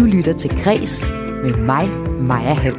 Du lytter til Græs med mig, Maja Hall.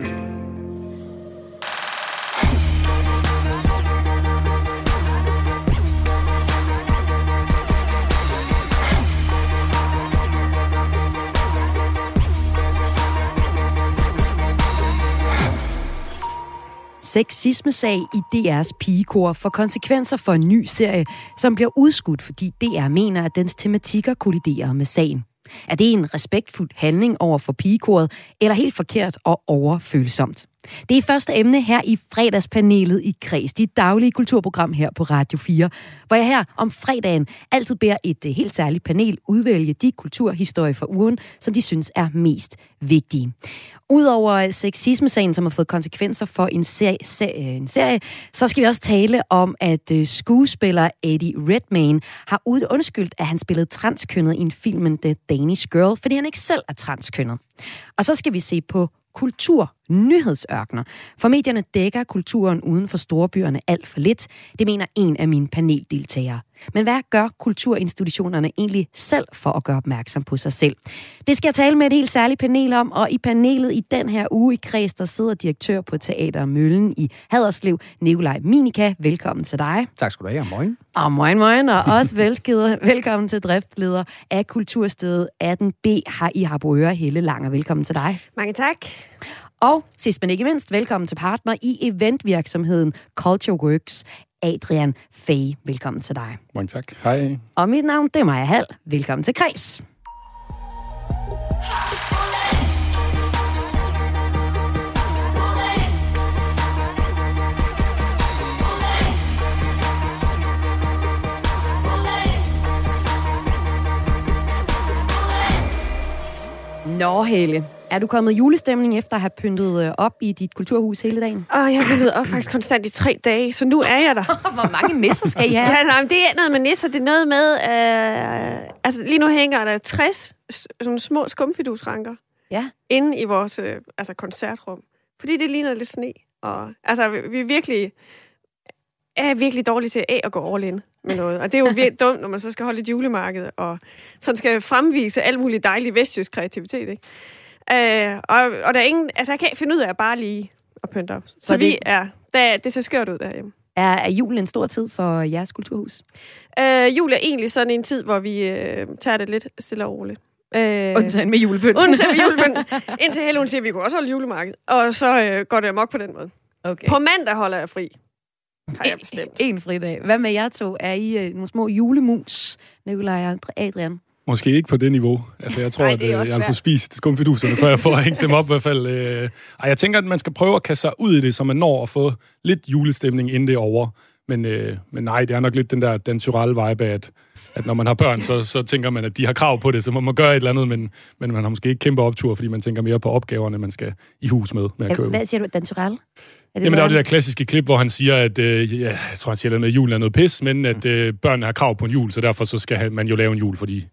Sexismesag i DR's pigekor får konsekvenser for en ny serie, som bliver udskudt, fordi DR mener, at dens tematikker kolliderer med sagen. Er det en respektfuld handling over for pigekoret, eller helt forkert og overfølsomt? Det er første emne her i fredagspanelet i Kreds, dit daglige kulturprogram her på Radio 4, hvor jeg her om fredagen altid beder et øh, helt særligt panel udvælge de kulturhistorier for ugen, som de synes er mest vigtige. Udover øh, sexismesagen, som har fået konsekvenser for en serie, øh, en serie, så skal vi også tale om, at skuespiller Eddie Redmayne har undskyldt, at han spillede transkønnet i en filmen The Danish Girl, fordi han ikke selv er transkønnet. Og så skal vi se på kultur nyhedsørkner. For medierne dækker kulturen uden for storbyerne alt for lidt. Det mener en af mine paneldeltagere. Men hvad gør kulturinstitutionerne egentlig selv for at gøre opmærksom på sig selv? Det skal jeg tale med et helt særligt panel om, og i panelet i den her uge i Kreds, der sidder direktør på Teater Møllen i Haderslev, Nikolaj Minika. Velkommen til dig. Tak skal du have, moin. Og moin, moin, og også velgivet, velkommen til driftleder af Kulturstedet 18B her i Harboøre, Helle Langer. Velkommen til dig. Mange tak. Og sidst men ikke mindst, velkommen til partner i eventvirksomheden Culture Works, Adrian Fay. Velkommen til dig. Mange tak. Hej. Og mit navn, det er Maja Hall. Velkommen til Kreds. Nå, Helle. Er du kommet i julestemning efter at have pyntet øh, op i dit kulturhus hele dagen? Og jeg har pyntet op faktisk konstant i tre dage, så nu er jeg der. Hvor mange nisser skal I have? ja, nej, men det er noget med nisser. Det er noget med... Øh, altså, lige nu hænger der 60 sådan små skumfidusranker ja. inde i vores øh, altså, koncertrum. Fordi det ligner lidt sne. Og, altså, vi er virkelig er virkelig dårlig til at, at gå all in med noget. Og det er jo virkelig dumt, når man så skal holde et julemarked, og sådan skal fremvise alt muligt dejlig vestjysk kreativitet, ikke? Øh, og, og der er ingen, altså jeg kan ikke finde ud af at bare lige at pynte op. Så, så vi er, der, det ser skørt ud derhjemme. Er, er julen en stor tid for jeres kulturhus? Øh, jul er egentlig sådan en tid, hvor vi øh, tager det lidt stille og roligt. Øh, undtagen med julepynt. Undtagen med julepynt. Indtil Helle, hun siger, at vi kunne også holde julemarked. Og så øh, går det amok på den måde. Okay. På mandag holder jeg fri. Har jeg bestemt. En, en fridag. Hvad med jer to? Er I øh, nogle små julemus, Nikolaj og Adrian? Måske ikke på det niveau. Altså, jeg tror, Ej, at øh, jeg vil få spist skumfiduserne, før jeg får hængt dem op i hvert fald. Øh. Ej, jeg tænker, at man skal prøve at kaste sig ud i det, så man når at få lidt julestemning, inden det er over. Men, øh, men nej, det er nok lidt den der den vibe af, at, at når man har børn, så, så tænker man, at de har krav på det, så man må gøre et eller andet, men, men man har måske ikke kæmpe optur, fordi man tænker mere på opgaverne, man skal i hus med. med at købe. Hvad siger du, den Er det Jamen, der er det der klassiske klip, hvor han siger, at øh, ja, jeg tror, han siger, at julen er noget pis, men at øh, børnene har krav på en jul, så derfor så skal man jo lave en jul, fordi de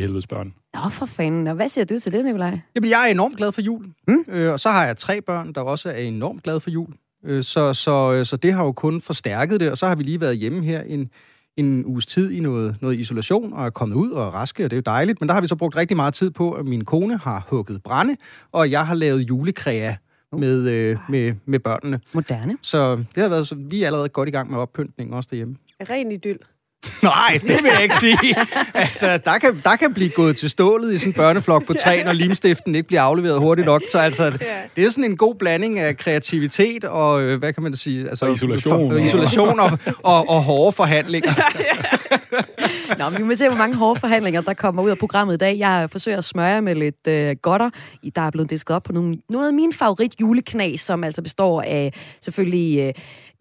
helvedes børn. Nå, for fanden. Og hvad siger du til det, Nikolaj? Jamen, jeg er enormt glad for jul. Mm? Øh, og så har jeg tre børn, der også er enormt glade for jul. Øh, så, så, øh, så det har jo kun forstærket det, og så har vi lige været hjemme her en, en uges tid i noget, noget isolation, og er kommet ud og er raske, og det er jo dejligt. Men der har vi så brugt rigtig meget tid på, at min kone har hugget brænde, og jeg har lavet julekræa uh. med, øh, med, med børnene. Moderne. Så det har været, så vi er allerede godt i gang med oppyntningen også derhjemme. Ren idyll. Nej, det vil jeg ikke sige. Altså, der kan, der kan blive gået til stålet i sådan en børneflok på tre, når limstiften ikke bliver afleveret hurtigt nok. Så altså, det er sådan en god blanding af kreativitet og, øh, hvad kan man sige? Altså, og isolation. For, isolation og, og, og hårde forhandlinger. Nå, men vi må se, hvor mange hårde forhandlinger, der kommer ud af programmet i dag. Jeg forsøger at smøre med lidt øh, godter. Der er blevet disket op på nogle, noget af mine favorit juleknas, som altså består af selvfølgelig... Øh,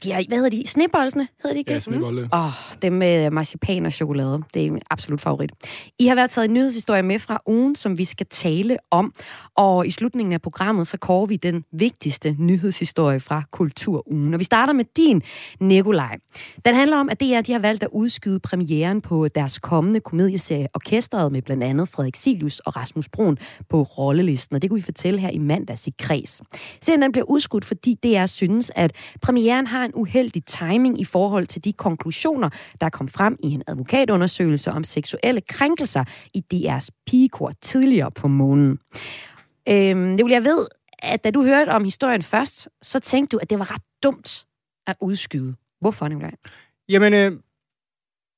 de har, hvad hedder de? Sneboldene, hedder de ikke ja, snebolde. Mm. Åh, oh, dem med marcipan og chokolade. Det er min absolut favorit. I har været taget en nyhedshistorie med fra ugen, som vi skal tale om. Og i slutningen af programmet, så kårer vi den vigtigste nyhedshistorie fra Kulturugen. Og vi starter med din, Nikolaj. Den handler om, at DR de har valgt at udskyde premieren på deres kommende komedieserie Orkestret med blandt andet Frederik Silius og Rasmus Brun på rollelisten. Og det kunne vi fortælle her i mandags i Kreds. Serien den bliver udskudt, fordi DR synes, at premieren har en uheldig timing i forhold til de konklusioner, der kom frem i en advokatundersøgelse om seksuelle krænkelser i DR's pigekor tidligere på måneden. Øhm, det vil jeg ved, at da du hørte om historien først, så tænkte du, at det var ret dumt at udskyde. Hvorfor, Nicolaj? Jamen, øh,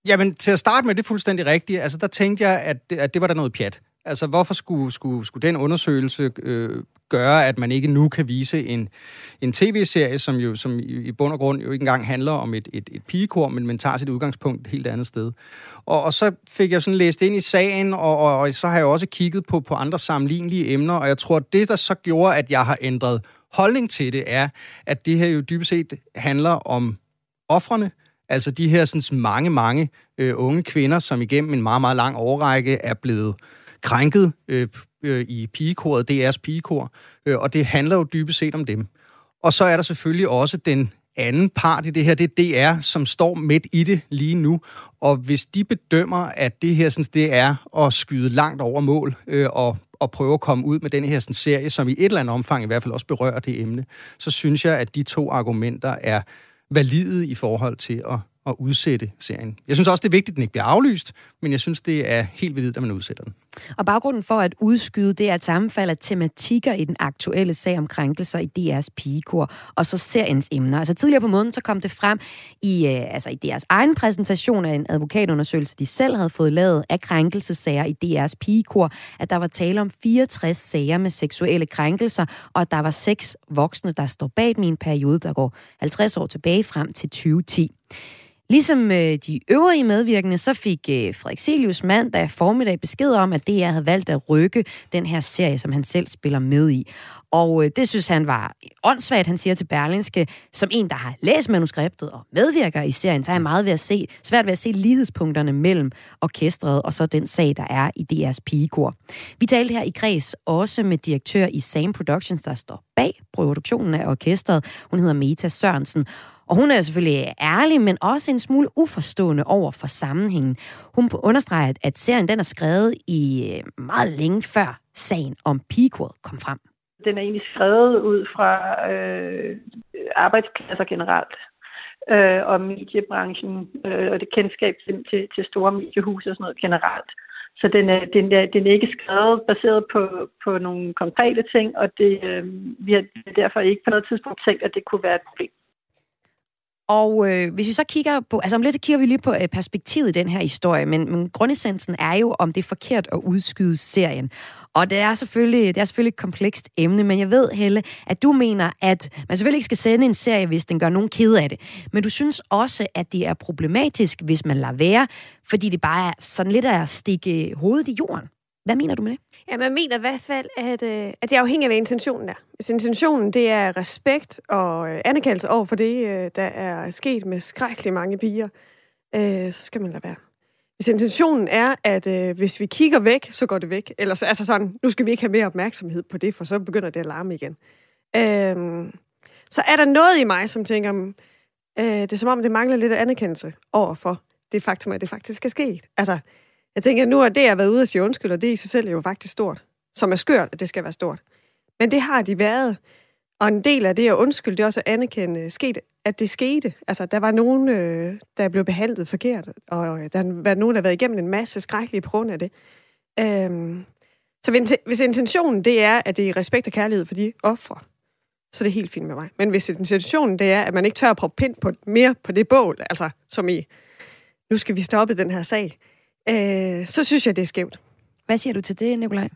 jamen, til at starte med, det er fuldstændig rigtigt. Altså, der tænkte jeg, at det, at det var da noget pjat. Altså, hvorfor skulle, skulle, skulle den undersøgelse øh, gøre, at man ikke nu kan vise en, en tv-serie, som jo som i bund og grund jo ikke engang handler om et, et, et pigekor, men man tager sit udgangspunkt et helt andet sted. Og, og så fik jeg sådan læst ind i sagen, og, og, og så har jeg også kigget på, på andre sammenlignelige emner, og jeg tror, at det, der så gjorde, at jeg har ændret holdning til det, er, at det her jo dybest set handler om offrene, altså de her sådan, mange, mange øh, unge kvinder, som igennem en meget, meget lang årrække er blevet krænket øh, øh, i pigekoret, DR's pigekor, øh, og det handler jo dybest set om dem. Og så er der selvfølgelig også den anden part i det her, det er DR, som står midt i det lige nu. Og hvis de bedømmer, at det her sådan, det er at skyde langt over mål øh, og, og prøve at komme ud med den her sådan, serie, som i et eller andet omfang i hvert fald også berører det emne, så synes jeg, at de to argumenter er valide i forhold til at, at udsætte serien. Jeg synes også, det er vigtigt, at den ikke bliver aflyst, men jeg synes, det er helt vildt, at man udsætter den. Og baggrunden for at udskyde, det er et sammenfald af tematikker i den aktuelle sag om krænkelser i DR's pigekor, og så seriens emner. Altså tidligere på måneden, så kom det frem i, øh, altså i DR's egen præsentation af en advokatundersøgelse, de selv havde fået lavet af krænkelsesager i DR's pigekor, at der var tale om 64 sager med seksuelle krænkelser, og at der var seks voksne, der står bag dem i en periode, der går 50 år tilbage frem til 2010. Ligesom øh, de øvrige medvirkende, så fik øh, Frederik Selius mandag formiddag besked om, at DR havde valgt at rykke den her serie, som han selv spiller med i. Og øh, det synes han var åndssvagt, han siger til Berlinske, som en, der har læst manuskriptet og medvirker i serien, så er jeg meget ved at se, svært ved at se lighedspunkterne mellem orkestret og så den sag, der er i DR's pigekor. Vi talte her i kreds også med direktør i Sam Productions, der står bag produktionen af orkestret. Hun hedder Meta Sørensen, og hun er selvfølgelig ærlig, men også en smule uforstående over for sammenhængen. Hun understreger, at serien den er skrevet i øh, meget længe før sagen om Pequod kom frem. Den er egentlig skrevet ud fra øh, arbejdspladser generelt øh, og mediebranchen øh, og det kendskab til, til, til store mediehuse og sådan noget generelt. Så den er, den, er, den er ikke skrevet baseret på, på nogle konkrete ting, og det, øh, vi har derfor ikke på noget tidspunkt tænkt, at det kunne være et problem. Og øh, hvis vi så kigger på, altså om lidt så kigger vi lige på øh, perspektivet i den her historie, men, men grundessensen er jo, om det er forkert at udskyde serien. Og det er selvfølgelig, det er selvfølgelig et komplekst emne, men jeg ved, Helle, at du mener, at man selvfølgelig ikke skal sende en serie, hvis den gør nogen ked af det. Men du synes også, at det er problematisk, hvis man lader være, fordi det bare er sådan lidt at stikke hovedet i jorden. Hvad mener du med det? Ja, man mener i hvert fald, at, øh, at det afhænger af, hvad intentionen er. Hvis intentionen det er respekt og øh, anerkendelse over for det, øh, der er sket med skrækkeligt mange piger, øh, så skal man lade være. Hvis intentionen er, at øh, hvis vi kigger væk, så går det væk. Eller så, altså sådan, nu skal vi ikke have mere opmærksomhed på det, for så begynder det at larme igen. Øh, så er der noget i mig, som tænker, mm, øh, det er som om, det mangler lidt anerkendelse over for det faktum, at det faktisk er sket. Altså, jeg tænker, nu er det, at været ude og sige undskyld, og det i sig selv er jo faktisk stort. Som er skørt, at det skal være stort. Men det har de været. Og en del af det at undskylde, det er også at anerkende, øh, sket, at det skete. Altså, der var nogen, øh, der blev behandlet forkert, og øh, der var nogen, der har været igennem en masse skrækkelige på grund af det. Øhm, så hvis intentionen det er, at det er respekt og kærlighed for de ofre, så det er helt fint med mig. Men hvis intentionen det er, at man ikke tør at proppe pind på, mere på det bål, altså som i, nu skal vi stoppe den her sag, øh, så synes jeg, det er skævt. Hvad siger du til det, Nikolaj?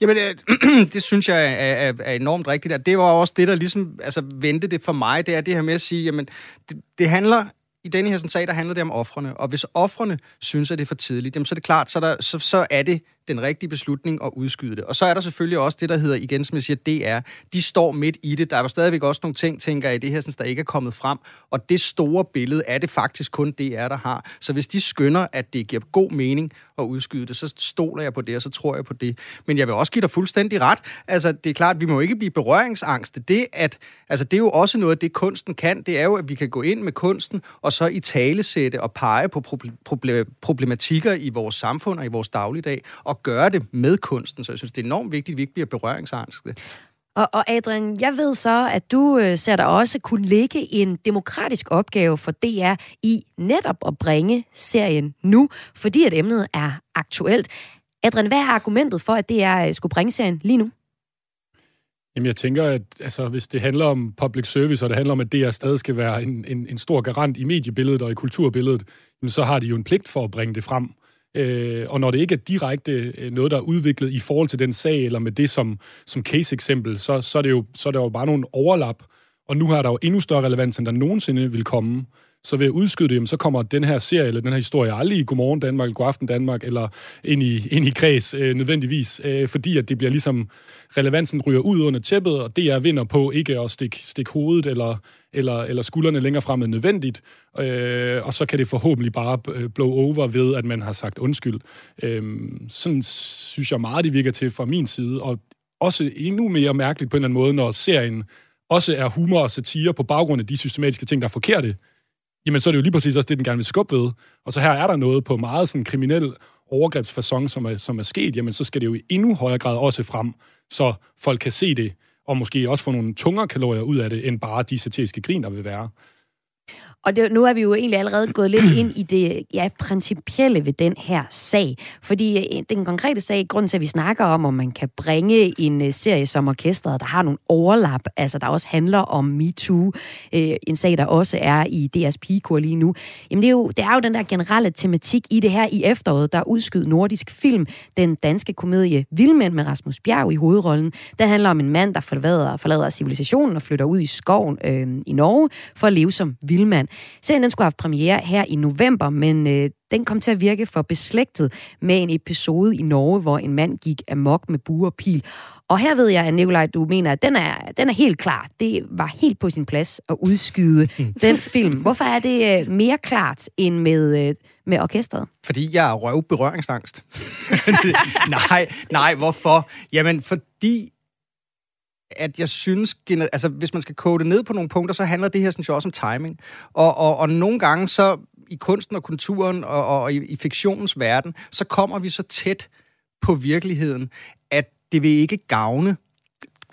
Jamen, det, det synes jeg er, er, er enormt rigtigt. Det var også det, der ligesom altså, vendte det for mig. Det er det her med at sige, jamen, det, det handler i denne her sådan, sag, der handler det om offrene. Og hvis offrene synes, at det er for tidligt, jamen, så er det klart, så, der, så, så er det den rigtige beslutning at udskyde det. Og så er der selvfølgelig også det, der hedder, igen som jeg siger, DR. De står midt i det. Der er jo stadigvæk også nogle ting, tænker jeg, i det her, der ikke er kommet frem. Og det store billede er det faktisk kun DR, der har. Så hvis de skynder, at det giver god mening at udskyde det, så stoler jeg på det, og så tror jeg på det. Men jeg vil også give dig fuldstændig ret. Altså, det er klart, vi må ikke blive berøringsangste. Det, at, altså, det er jo også noget, det kunsten kan. Det er jo, at vi kan gå ind med kunsten, og så i talesætte og pege på problematikker i vores samfund og i vores dagligdag, og at gøre det med kunsten. Så jeg synes, det er enormt vigtigt, at vi ikke bliver berøringsangste. Og, og Adrian, jeg ved så, at du øh, ser der også kunne ligge en demokratisk opgave for DR i netop at bringe serien nu, fordi at emnet er aktuelt. Adrian, hvad er argumentet for, at DR øh, skulle bringe serien lige nu? Jamen, jeg tænker, at altså, hvis det handler om public service, og det handler om, at DR stadig skal være en, en, en stor garant i mediebilledet og i kulturbilledet, jamen, så har de jo en pligt for at bringe det frem. Øh, og når det ikke er direkte øh, noget, der er udviklet i forhold til den sag, eller med det som, som case-eksempel, så, så, er det jo, så er det jo bare nogle overlap. Og nu har der jo endnu større relevans, end der nogensinde vil komme. Så ved at udskyde det, så kommer den her serie, eller den her historie, aldrig i Godmorgen Danmark, Godaften Danmark, eller ind i, ind i kreds øh, nødvendigvis, øh, fordi at det bliver ligesom, relevansen ryger ud under tæppet, og det er vinder på ikke at stikke, stikke hovedet eller, eller, eller skuldrene længere frem end nødvendigt, øh, og så kan det forhåbentlig bare øh, blow over ved, at man har sagt undskyld. Øh, sådan synes jeg meget, det virker til fra min side, og også endnu mere mærkeligt på en eller anden måde, når serien også er humor og satire på baggrund af de systematiske ting, der er forkerte, jamen så er det jo lige præcis også det, den gerne vil skubbe ved. Og så her er der noget på meget sådan kriminel overgrebsfasong, som er, som er sket, jamen så skal det jo i endnu højere grad også frem, så folk kan se det, og måske også få nogle tungere kalorier ud af det, end bare de satiriske grin, der vil være. Og det, nu er vi jo egentlig allerede gået lidt ind i det ja, principielle ved den her sag. Fordi øh, den konkrete sag, grund til, at vi snakker om, om man kan bringe en øh, serie som orkestret, der har nogle overlap, altså der også handler om MeToo, øh, en sag, der også er i DR's pigekor lige nu, jamen det er, jo, det er jo den der generelle tematik i det her i efteråret, der udskyd nordisk film, den danske komedie Vildmænd med Rasmus Bjerg i hovedrollen. Den handler om en mand, der forlader, forlader civilisationen og flytter ud i skoven øh, i Norge for at leve som vildmand. Serien den skulle have premiere her i november, men øh, den kom til at virke for beslægtet med en episode i Norge, hvor en mand gik amok med bue og pil. Og her ved jeg, at Nikolaj, du mener, at den er, den er helt klar. Det var helt på sin plads at udskyde den film. Hvorfor er det øh, mere klart end med, øh, med orkestret? Fordi jeg er røv berøringsangst. nej, nej, hvorfor? Jamen, fordi at jeg synes, altså hvis man skal kode det ned på nogle punkter, så handler det her synes jo også om timing. Og, og, og nogle gange så i kunsten og kulturen og, og i, i fiktionens verden, så kommer vi så tæt på virkeligheden, at det vil ikke gavne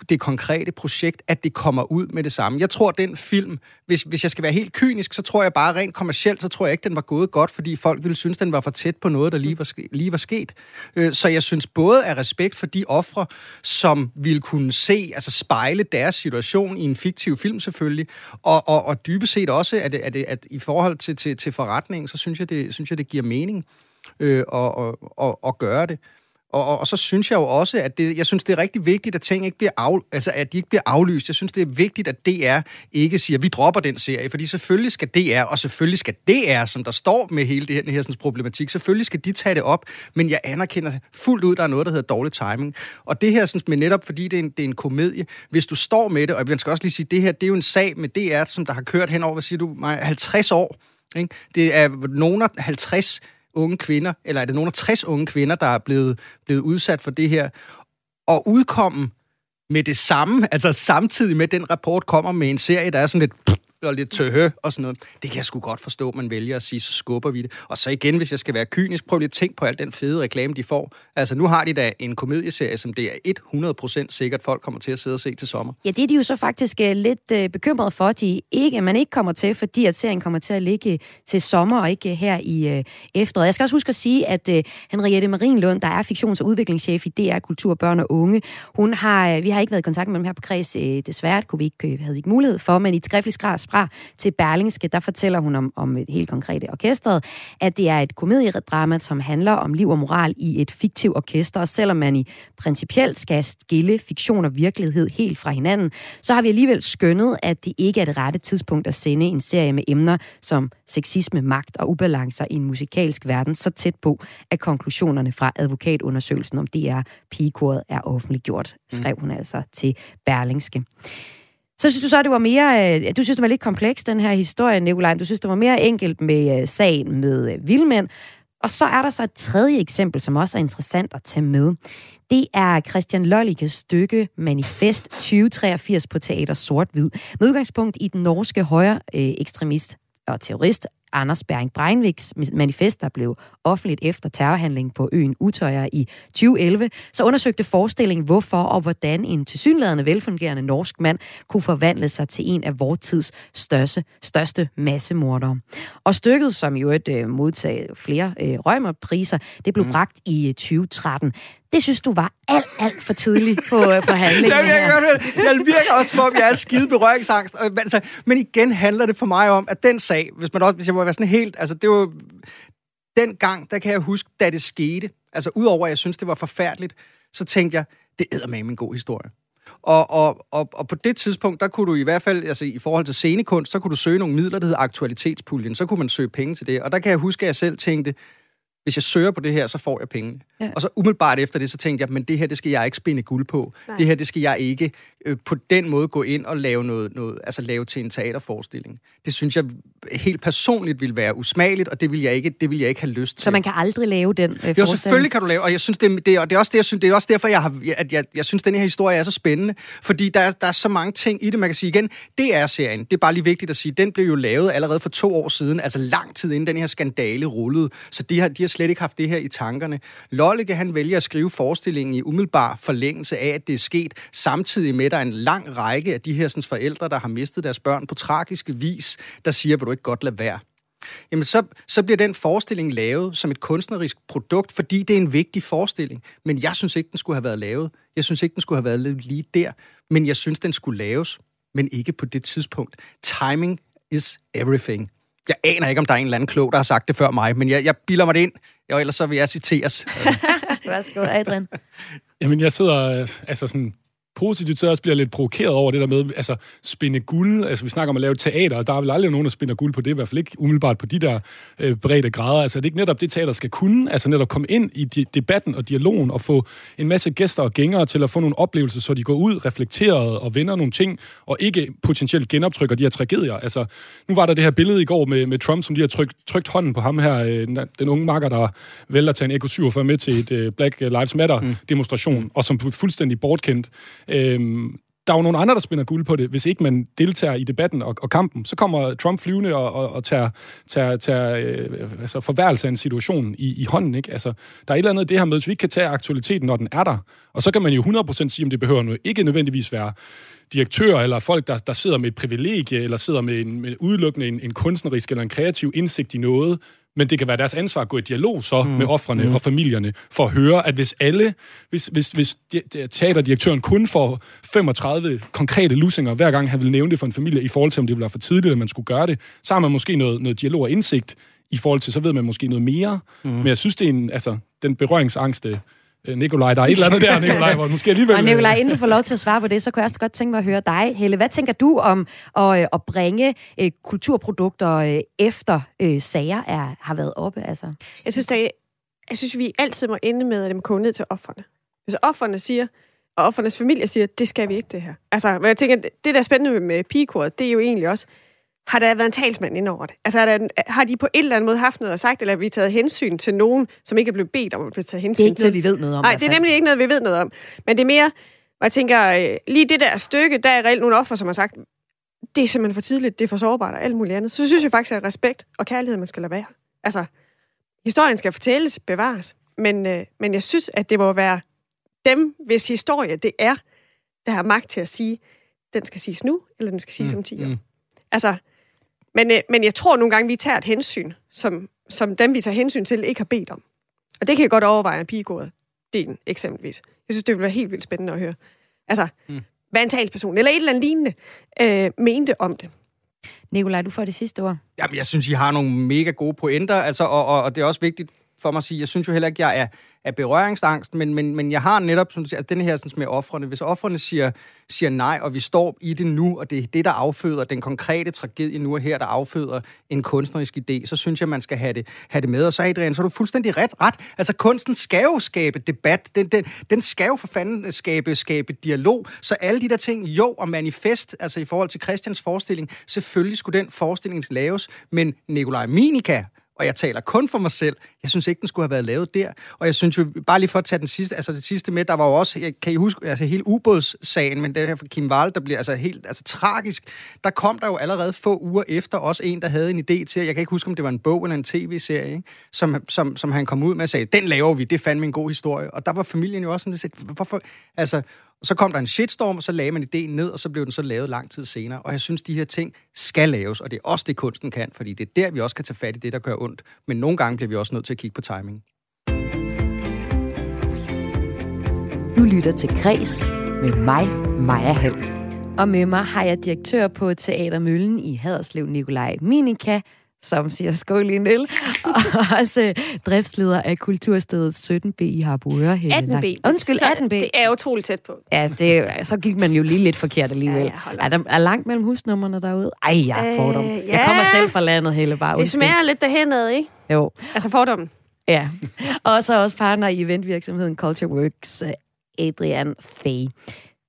det konkrete projekt, at det kommer ud med det samme. Jeg tror, den film, hvis, hvis jeg skal være helt kynisk, så tror jeg bare rent kommercielt, så tror jeg ikke, den var gået godt, fordi folk ville synes, den var for tæt på noget, der lige var, lige var sket. Øh, så jeg synes både af respekt for de ofre, som ville kunne se, altså spejle deres situation i en fiktiv film selvfølgelig, og, og, og dybest set også, at, at, at, at i forhold til, til, til forretningen, så synes jeg, det, synes jeg, det giver mening øh, at, at, at, at gøre det. Og, og, og så synes jeg jo også, at det, jeg synes, det er rigtig vigtigt, at ting ikke bliver af, altså at de ikke bliver aflyst. Jeg synes, det er vigtigt, at DR ikke siger, at vi dropper den serie, fordi selvfølgelig skal DR, og selvfølgelig skal DR, som der står med hele det her, her sådan, problematik, selvfølgelig skal de tage det op, men jeg anerkender fuldt ud, at der er noget, der hedder dårlig timing. Og det her, sådan, med netop fordi det er, en, det er en komedie, hvis du står med det, og jeg skal også lige sige, det her, det er jo en sag med DR, som der har kørt hen over, hvad siger du, 50 år. Ikke? Det er nogle 50 unge kvinder, eller er det nogle af 60 unge kvinder, der er blevet, blevet udsat for det her, og udkommen med det samme, altså samtidig med, at den rapport kommer med en serie, der er sådan lidt og lidt tøhø og sådan noget. Det kan jeg sgu godt forstå, man vælger at sige, så skubber vi det. Og så igen, hvis jeg skal være kynisk, prøv lige at tænke på al den fede reklame, de får. Altså, nu har de da en komedieserie, som det er 100% sikkert, folk kommer til at sidde og se til sommer. Ja, det er de jo så faktisk øh, lidt øh, bekymret for, at de ikke, man ikke kommer til, fordi at serien kommer til at ligge øh, til sommer og ikke her i efteråret. Jeg skal også huske at sige, at Henriette Marienlund, der er fiktions- og udviklingschef i DR Kultur, Børn og Unge, hun har, vi har ikke været i kontakt med dem her på kreds, uh, desværre, kunne vi ikke, uh, havde vi ikke mulighed for, men i et skriftligt fra til Berlingske, der fortæller hun om, om et helt konkret orkestret, at det er et komediedrama, som handler om liv og moral i et fiktivt orkester, og selvom man i principielt skal skille fiktion og virkelighed helt fra hinanden, så har vi alligevel skønnet, at det ikke er det rette tidspunkt at sende en serie med emner som sexisme, magt og ubalancer i en musikalsk verden så tæt på, at konklusionerne fra advokatundersøgelsen om DR pigekoret er offentliggjort, skrev hun altså til Berlingske. Så synes du så, at det var mere, øh, du synes, det var lidt kompleks, den her historie, Nikolaj. Du synes, det var mere enkelt med øh, sagen med øh, vildmænd. Og så er der så et tredje eksempel, som også er interessant at tage med. Det er Christian Lollikes stykke Manifest 2083 på Teater Sort-Hvid, med udgangspunkt i den norske højre ekstremist og terrorist Anders Bering Breinviks manifest, der blev offentligt efter terrorhandlingen på øen Utøjer i 2011, så undersøgte forestillingen, hvorfor og hvordan en tilsyneladende velfungerende norsk mand kunne forvandle sig til en af vores tids største, største massemordere. Og stykket, som jo et øh, modtag flere øh, rømerpriser, det blev mm. bragt i 2013. det synes du var alt, alt for tidligt på, øh, på handlingen ja, jeg, her. Jeg, jeg virker også, som om jeg er skide berøringsangst. Men, altså, men igen handler det for mig om, at den sag, hvis, man også, hvis jeg må være sådan helt... Altså, det var... Den gang, der kan jeg huske, da det skete, altså udover at jeg synes, det var forfærdeligt, så tænkte jeg, det æder med en god historie. Og, og, og, og på det tidspunkt, der kunne du i hvert fald, altså i forhold til scenekunst, så kunne du søge nogle midler, der hedder aktualitetspuljen. Så kunne man søge penge til det. Og der kan jeg huske, at jeg selv tænkte, hvis jeg søger på det her, så får jeg penge. Ja. Og så umiddelbart efter det, så tænkte jeg, men det her, det skal jeg ikke spinde guld på. Nej. Det her, det skal jeg ikke øh, på den måde gå ind og lave noget, noget, altså lave til en teaterforestilling. Det synes jeg helt personligt vil være usmageligt, og det vil jeg ikke, det vil jeg ikke have lyst til. Så man kan aldrig lave den øh, Jo, selvfølgelig kan du lave, og jeg synes, det, det, og det er også det, jeg synes, det er også derfor, jeg har, at jeg, jeg synes, den her historie er så spændende, fordi der er, der er så mange ting i det, man kan sige igen, det er serien. Det er bare lige vigtigt at sige, den blev jo lavet allerede for to år siden, altså lang tid inden den her skandale rullede, så de har, de har slet ikke haft det her i tankerne. Lollike, han vælger at skrive forestillingen i umiddelbar forlængelse af, at det er sket, samtidig med, at der er en lang række af de her sådan, forældre, der har mistet deres børn på tragiske vis, der siger, vil du ikke godt lade være. Jamen, så, så bliver den forestilling lavet som et kunstnerisk produkt, fordi det er en vigtig forestilling. Men jeg synes ikke, den skulle have været lavet. Jeg synes ikke, den skulle have været lavet lige der. Men jeg synes, den skulle laves, men ikke på det tidspunkt. Timing is everything. Jeg aner ikke, om der er en eller anden klog, der har sagt det før mig, men jeg, jeg bilder mig det ind, og ellers så vil jeg citeres. Værsgo, Adrian. Jamen, jeg sidder øh, altså sådan positivt så også bliver lidt provokeret over det der med, altså spinde guld, altså vi snakker om at lave teater, og der er vel aldrig nogen, der spinder guld på det, i hvert fald ikke umiddelbart på de der øh, brede grader. Altså er det ikke netop det, teater skal kunne, altså netop komme ind i de, debatten og dialogen og få en masse gæster og gængere til at få nogle oplevelser, så de går ud reflekteret og vender nogle ting, og ikke potentielt genoptrykker de her tragedier. Altså, nu var der det her billede i går med, med Trump, som lige har trykt, trykt hånden på ham her, øh, den unge makker, der vælger til en Eko 47 med til et øh, Black Lives Matter mm. demonstration, mm. og som fuldstændig bortkendt Øhm, der er jo nogle andre, der spinder guld på det. Hvis ikke man deltager i debatten og, og kampen, så kommer Trump flyvende og, og, og tager, tager, tager øh, altså forværelse af en situation i, i hånden. Ikke? Altså, der er et eller andet det her med, hvis vi ikke kan tage aktualiteten, når den er der, og så kan man jo 100% sige, om det behøver noget, ikke nødvendigvis være direktører eller folk, der, der sidder med et privilegie, eller sidder med, en, med udelukkende en, en kunstnerisk eller en kreativ indsigt i noget, men det kan være deres ansvar at gå i dialog så mm. med offrene mm. og familierne, for at høre, at hvis alle, hvis, hvis, hvis teaterdirektøren kun får 35 konkrete lusinger, hver gang han vil nævne det for en familie, i forhold til, om det ville være for tidligt, at man skulle gøre det, så har man måske noget, noget dialog og indsigt, i forhold til, så ved man måske noget mere. Mm. Men jeg synes, det er en, altså, den berøringsangste Øh, Nikolaj, der er et eller andet der, Nikolaj, hvor måske alligevel... Og Nikolaj, inden du får lov til at svare på det, så kunne jeg også godt tænke mig at høre dig, Helle. Hvad tænker du om at, øh, at bringe øh, kulturprodukter øh, efter øh, sager er, har været oppe? Altså? Jeg synes, er, jeg synes, vi altid må ende med at dem koge ned til offerne. Hvis offerne siger, og offernes familie siger, det skal vi ikke, det her. Altså, jeg tænker, det der er spændende med pigekoret, det er jo egentlig også, har der været en talsmand ind over det? Altså, er der, har de på en eller anden måde haft noget at sagt, eller har vi taget hensyn til nogen, som ikke er blevet bedt om at blive taget hensyn til? Det er ikke noget, vi ved noget om. Nej, det er nemlig ikke noget, vi ved noget om. Men det er mere, og jeg tænker, øh, lige det der stykke, der er reelt nogle offer, som har sagt, det er simpelthen for tidligt, det er for sårbart og alt muligt andet. Så synes jeg faktisk, at respekt og kærlighed, man skal lade være. Altså, historien skal fortælles, bevares. Men, øh, men jeg synes, at det må være dem, hvis historie det er, der har magt til at sige, den skal siges nu, eller den skal siges mm, om 10 år. Mm. Altså, men, øh, men jeg tror nogle gange, vi tager et hensyn, som, som dem, vi tager hensyn til, ikke har bedt om. Og det kan jeg godt overveje at pigegået delen, eksempelvis. Jeg synes, det ville være helt vildt spændende at høre. Altså, mm. hvad en talsperson, eller et eller andet lignende, øh, mente om det. Nikolaj, du får det sidste ord. Jamen, jeg synes, I har nogle mega gode pointer, altså, og, og, og det er også vigtigt for mig at sige, jeg synes jo heller ikke, jeg er af berøringsangst, men, men, men jeg har netop som du siger, altså den her sådan, med offrene. Hvis offrene siger, siger nej, og vi står i det nu, og det er det, der afføder den konkrete tragedie nu og her, der afføder en kunstnerisk idé, så synes jeg, man skal have det, have det med. Og så, Adrian, så er du fuldstændig ret. ret. Altså, kunsten skal jo skabe debat. Den, den, den skal jo for fanden skabe, skabe dialog. Så alle de der ting, jo, og manifest, altså i forhold til Christians forestilling, selvfølgelig skulle den forestilling laves, men Nikolaj Minika og jeg taler kun for mig selv. Jeg synes ikke, den skulle have været lavet der. Og jeg synes jo, bare lige for at tage den sidste, altså det sidste med, der var jo også, kan I huske, altså hele ubådssagen, men den her for Kim Wall, der bliver altså helt altså, tragisk. Der kom der jo allerede få uger efter også en, der havde en idé til, jeg kan ikke huske, om det var en bog eller en tv-serie, ikke? Som, som, som han kom ud med og sagde, den laver vi, det fandt fandme en god historie. Og der var familien jo også sådan, hvorfor, altså, og så kom der en shitstorm, og så lagde man ideen ned, og så blev den så lavet lang tid senere. Og jeg synes, de her ting skal laves, og det er også det, kunsten kan, fordi det er der, vi også kan tage fat i det, der gør ondt. Men nogle gange bliver vi også nødt til at kigge på timing. Du lytter til Græs med mig, Maja Hall. Og med mig har jeg direktør på Teater Møllen i Haderslev, Nikolaj Minika, som siger skål i en øl, og også driftsleder af Kulturstedet 17B i Harboøre. 18B. Undskyld, 18B. Det er utroligt tæt på. Ja, det, så gik man jo lige lidt forkert alligevel. Ja, er der er langt mellem husnummerne derude? Ej, jeg får dem. Øh, ja. Jeg kommer selv fra landet, hele bare. Det smager lidt derhenad, ikke? Jo. Altså fordommen. Ja. Og så også partner i eventvirksomheden Culture Works, Adrian Fay.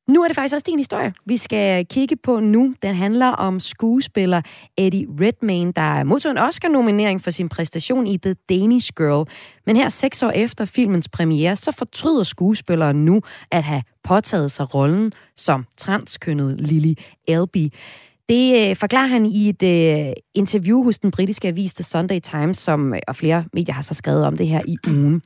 Nu er det faktisk også din historie, vi skal kigge på nu. Den handler om skuespiller Eddie Redmayne, der modtog en Oscar-nominering for sin præstation i The Danish Girl. Men her seks år efter filmens premiere, så fortryder skuespilleren nu at have påtaget sig rollen som transkønnet Lily Elby. Det øh, forklarer han i et øh, interview hos den britiske avis The Sunday Times, som øh, og flere medier har så skrevet om det her i ugen.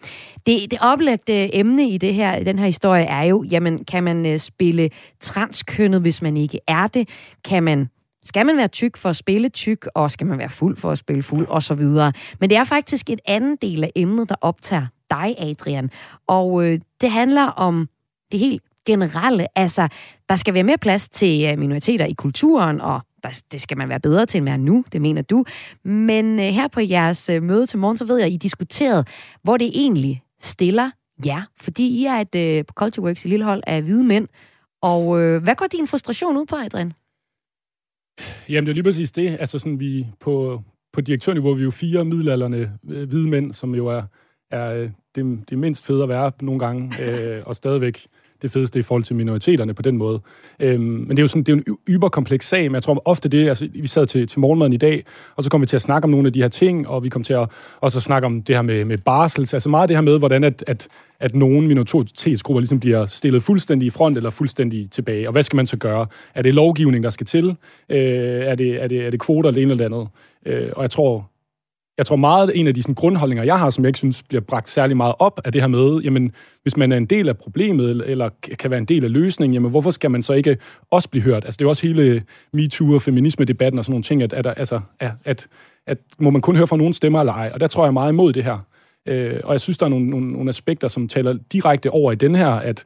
Det, det oplagte emne i det her, den her historie er jo, jamen, kan man øh, spille transkønnet, hvis man ikke er det? Kan man skal man være tyk for at spille tyk, og skal man være fuld for at spille fuld, og så videre. Men det er faktisk et andet del af emnet, der optager dig, Adrian. Og øh, det handler om det helt generelle. Altså, der skal være mere plads til øh, minoriteter i kulturen, og der, det skal man være bedre til, end være nu, det mener du. Men øh, her på jeres øh, møde til morgen, så ved jeg, at I diskuterede, hvor det egentlig stiller jer. Fordi I er et øh, på Culture Works et lille hold af hvide mænd. Og øh, hvad går din frustration ud på, Adrian? Jamen, det er lige præcis det. Altså sådan, vi på, på direktørniveau, vi er jo fire middelalderne øh, hvide mænd, som jo er, er øh, det, det mindst fede at være nogle gange, øh, og stadigvæk det fedeste i forhold til minoriteterne på den måde. Øhm, men det er jo sådan, det er en yberkompleks sag, men jeg tror ofte det, altså vi sad til, til morgenmaden i dag, og så kom vi til at snakke om nogle af de her ting, og vi kom til at også at snakke om det her med, med barsels, altså meget det her med, hvordan at, at, at nogle minoritetsgrupper ligesom bliver stillet fuldstændig i front eller fuldstændig tilbage, og hvad skal man så gøre? Er det lovgivning, der skal til? Øh, er, det, er, det, er det kvoter eller en eller andet? Øh, og jeg tror, jeg tror meget, at en af de sådan, grundholdninger, jeg har, som jeg ikke synes bliver bragt særlig meget op, er det her med, jamen, hvis man er en del af problemet, eller, eller kan være en del af løsningen, jamen, hvorfor skal man så ikke også blive hørt? Altså, det er jo også hele MeToo og feminisme-debatten og sådan nogle ting, at, at, altså, at, at, at må man kun høre fra nogen stemmer eller ej? Og der tror jeg meget imod det her. Øh, og jeg synes, der er nogle, nogle, nogle aspekter, som taler direkte over i den her, at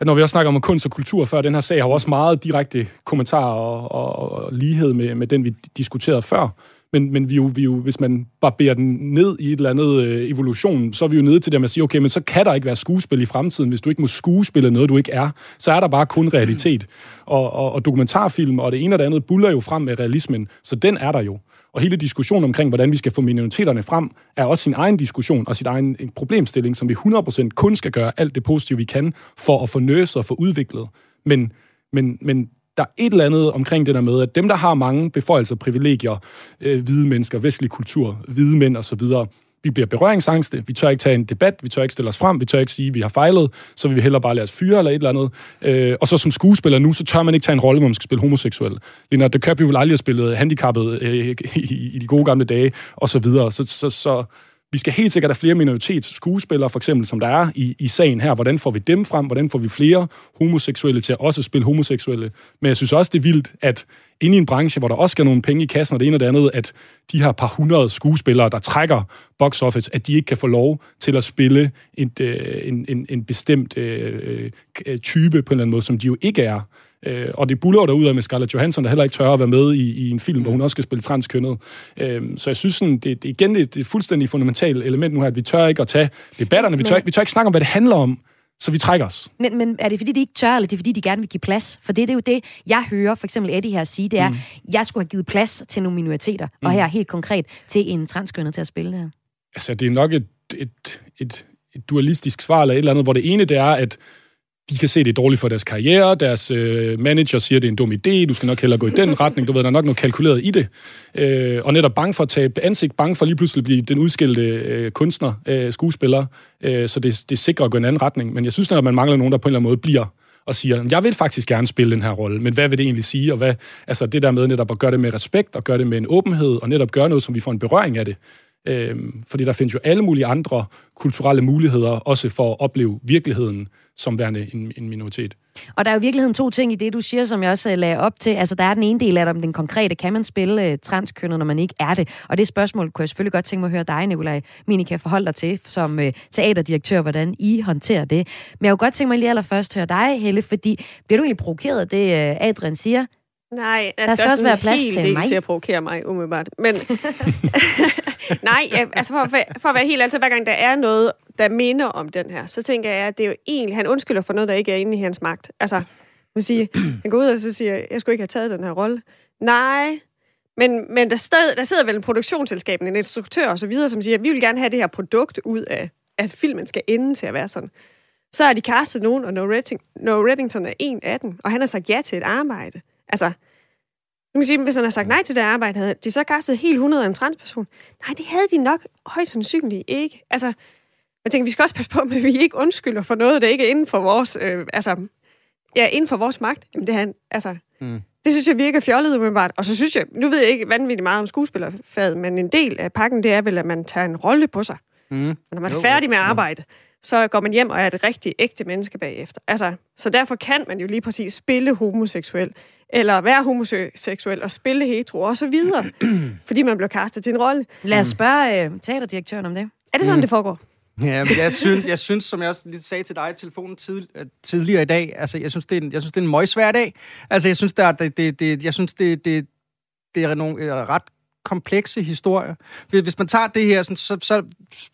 at når vi også snakker om kunst og kultur før, den her sag har også meget direkte kommentarer og, og, og lighed med, med den, vi diskuterede før. Men, men vi jo, vi jo, hvis man bare beder den ned i et eller andet øh, evolution, så er vi jo nede til det, at man siger, okay, men så kan der ikke være skuespil i fremtiden. Hvis du ikke må skuespille noget, du ikke er, så er der bare kun realitet. Og, og, og dokumentarfilm og det ene og det andet buller jo frem med realismen, så den er der jo. Og hele diskussionen omkring, hvordan vi skal få minoriteterne frem, er også sin egen diskussion og sin egen problemstilling, som vi 100% kun skal gøre alt det positive, vi kan, for at få nøse og få udviklet. Men, men, men der er et eller andet omkring det der med, at dem, der har mange beføjelser, privilegier, øh, hvide mennesker, vestlig kultur, hvide mænd osv., vi bliver berøringsangste, vi tør ikke tage en debat, vi tør ikke stille os frem, vi tør ikke sige, at vi har fejlet, så vil vi hellere bare lade os fyre eller et eller andet. Øh, og så som skuespiller nu, så tør man ikke tage en rolle, hvor man skal spille homoseksuel. Leonardo DiCaprio ville aldrig have spillet handicappet øh, i, i de gode gamle dage, og så videre. Så, så, så vi skal helt sikkert have flere minoritets skuespillere, for eksempel, som der er i, i sagen her. Hvordan får vi dem frem? Hvordan får vi flere homoseksuelle til at også spille homoseksuelle? Men jeg synes også, det er vildt, at inde i en branche, hvor der også skal nogle penge i kassen, og det ene og det andet, at de her par hundrede skuespillere, der trækker box office, at de ikke kan få lov til at spille et, øh, en, en, en bestemt øh, øh type på en eller anden måde, som de jo ikke er. Øh, og det buller der ud af med Scarlett Johansson, der heller ikke tør at være med i, i en film, hvor hun også skal spille transkønnet. Øh, så jeg synes, sådan, det, det igen det, det er et fuldstændig fundamentalt element nu her, at vi tør ikke at tage debatterne, vi tør, ikke, vi tør ikke snakke om, hvad det handler om, så vi trækker os. Men, men er det fordi, de ikke tør, eller det er fordi, de gerne vil give plads? For det, det er jo det, jeg hører for eksempel Eddie her sige, det er, mm. jeg skulle have givet plads til nogle minoriteter, mm. og her helt konkret til en transkønnet til at spille det her. Altså, det er nok et, et, et, et dualistisk svar, eller et eller andet, hvor det ene, det er, at de kan se, det er dårligt for deres karriere, deres øh, manager siger, det er en dum idé, du skal nok hellere gå i den retning, du ved, der er nok noget kalkuleret i det. Øh, og netop bange for at tabe ansigt, bange for lige pludselig at blive den udskilte øh, kunstner, øh, skuespiller, øh, så det, det sikrer at gå i en anden retning. Men jeg synes, at man mangler nogen, der på en eller anden måde bliver og siger, jeg vil faktisk gerne spille den her rolle, men hvad vil det egentlig sige? Og hvad, altså det der med netop at gøre det med respekt, og gøre det med en åbenhed, og netop gøre noget, som vi får en berøring af det, Øh, fordi der findes jo alle mulige andre kulturelle muligheder, også for at opleve virkeligheden som værende en, en minoritet. Og der er jo i virkeligheden to ting i det, du siger, som jeg også øh, lagde op til. Altså, der er den ene del af det om den konkrete. Kan man spille uh, transkønnet, når man ikke er det? Og det spørgsmål kunne jeg selvfølgelig godt tænke mig at høre dig, Nikolaj Minika, forholde dig til som uh, teaterdirektør, hvordan I håndterer det. Men jeg kunne godt tænke mig lige allerførst høre dig, Helle, fordi bliver du egentlig provokeret af det, uh, Adrian siger? Nej, der, der skal også være plads til mig. til at provokere mig, umiddelbart. Men nej, ja, altså for, for at være helt altid, hver gang der er noget, der minder om den her, så tænker jeg, at det er jo egentlig, han undskylder for noget, der ikke er inde i hans magt. Altså, man siger, han går ud og så siger, jeg skulle ikke have taget den her rolle. Nej, men, men der, stod, der sidder vel en produktionsselskab, en instruktør og så videre, som siger, vi vil gerne have det her produkt ud af, at filmen skal ende til at være sådan. Så har de castet nogen, og No, Redding, no Reddington er en af dem, og han har sagt ja til et arbejde. Altså, nu kan sige, hvis han har sagt nej til det arbejde, havde de så kastet helt 100 af en transperson? Nej, det havde de nok højst sandsynligt ikke. Altså, jeg tænker, vi skal også passe på, at vi ikke undskylder for noget, der ikke er inden for vores, øh, altså, ja, inden for vores magt. Jamen, det, han, altså, mm. det synes jeg virker fjollet umiddelbart. Og så synes jeg, nu ved jeg ikke vanvittigt meget om skuespillerfaget, men en del af pakken, det er vel, at man tager en rolle på sig. Mm. Og når man er færdig med at arbejde, så går man hjem og er et rigtig ægte menneske bagefter. Altså, så derfor kan man jo lige præcis spille homoseksuel, eller være homoseksuel og spille hetero og så videre, fordi man bliver kastet til en rolle. Lad os spørge uh, teaterdirektøren om det. Er det sådan, mm. det foregår? Ja, men jeg synes, jeg synes, som jeg også lige sagde til dig i telefonen tid, øh, tidligere i dag, altså, jeg synes, det er en, jeg synes, det er en møgsvær dag. Altså, jeg synes, der er, det, det, det, jeg synes, det, det, det er nogle øh, ret komplekse historier. Hvis man tager det her, sådan, så, så,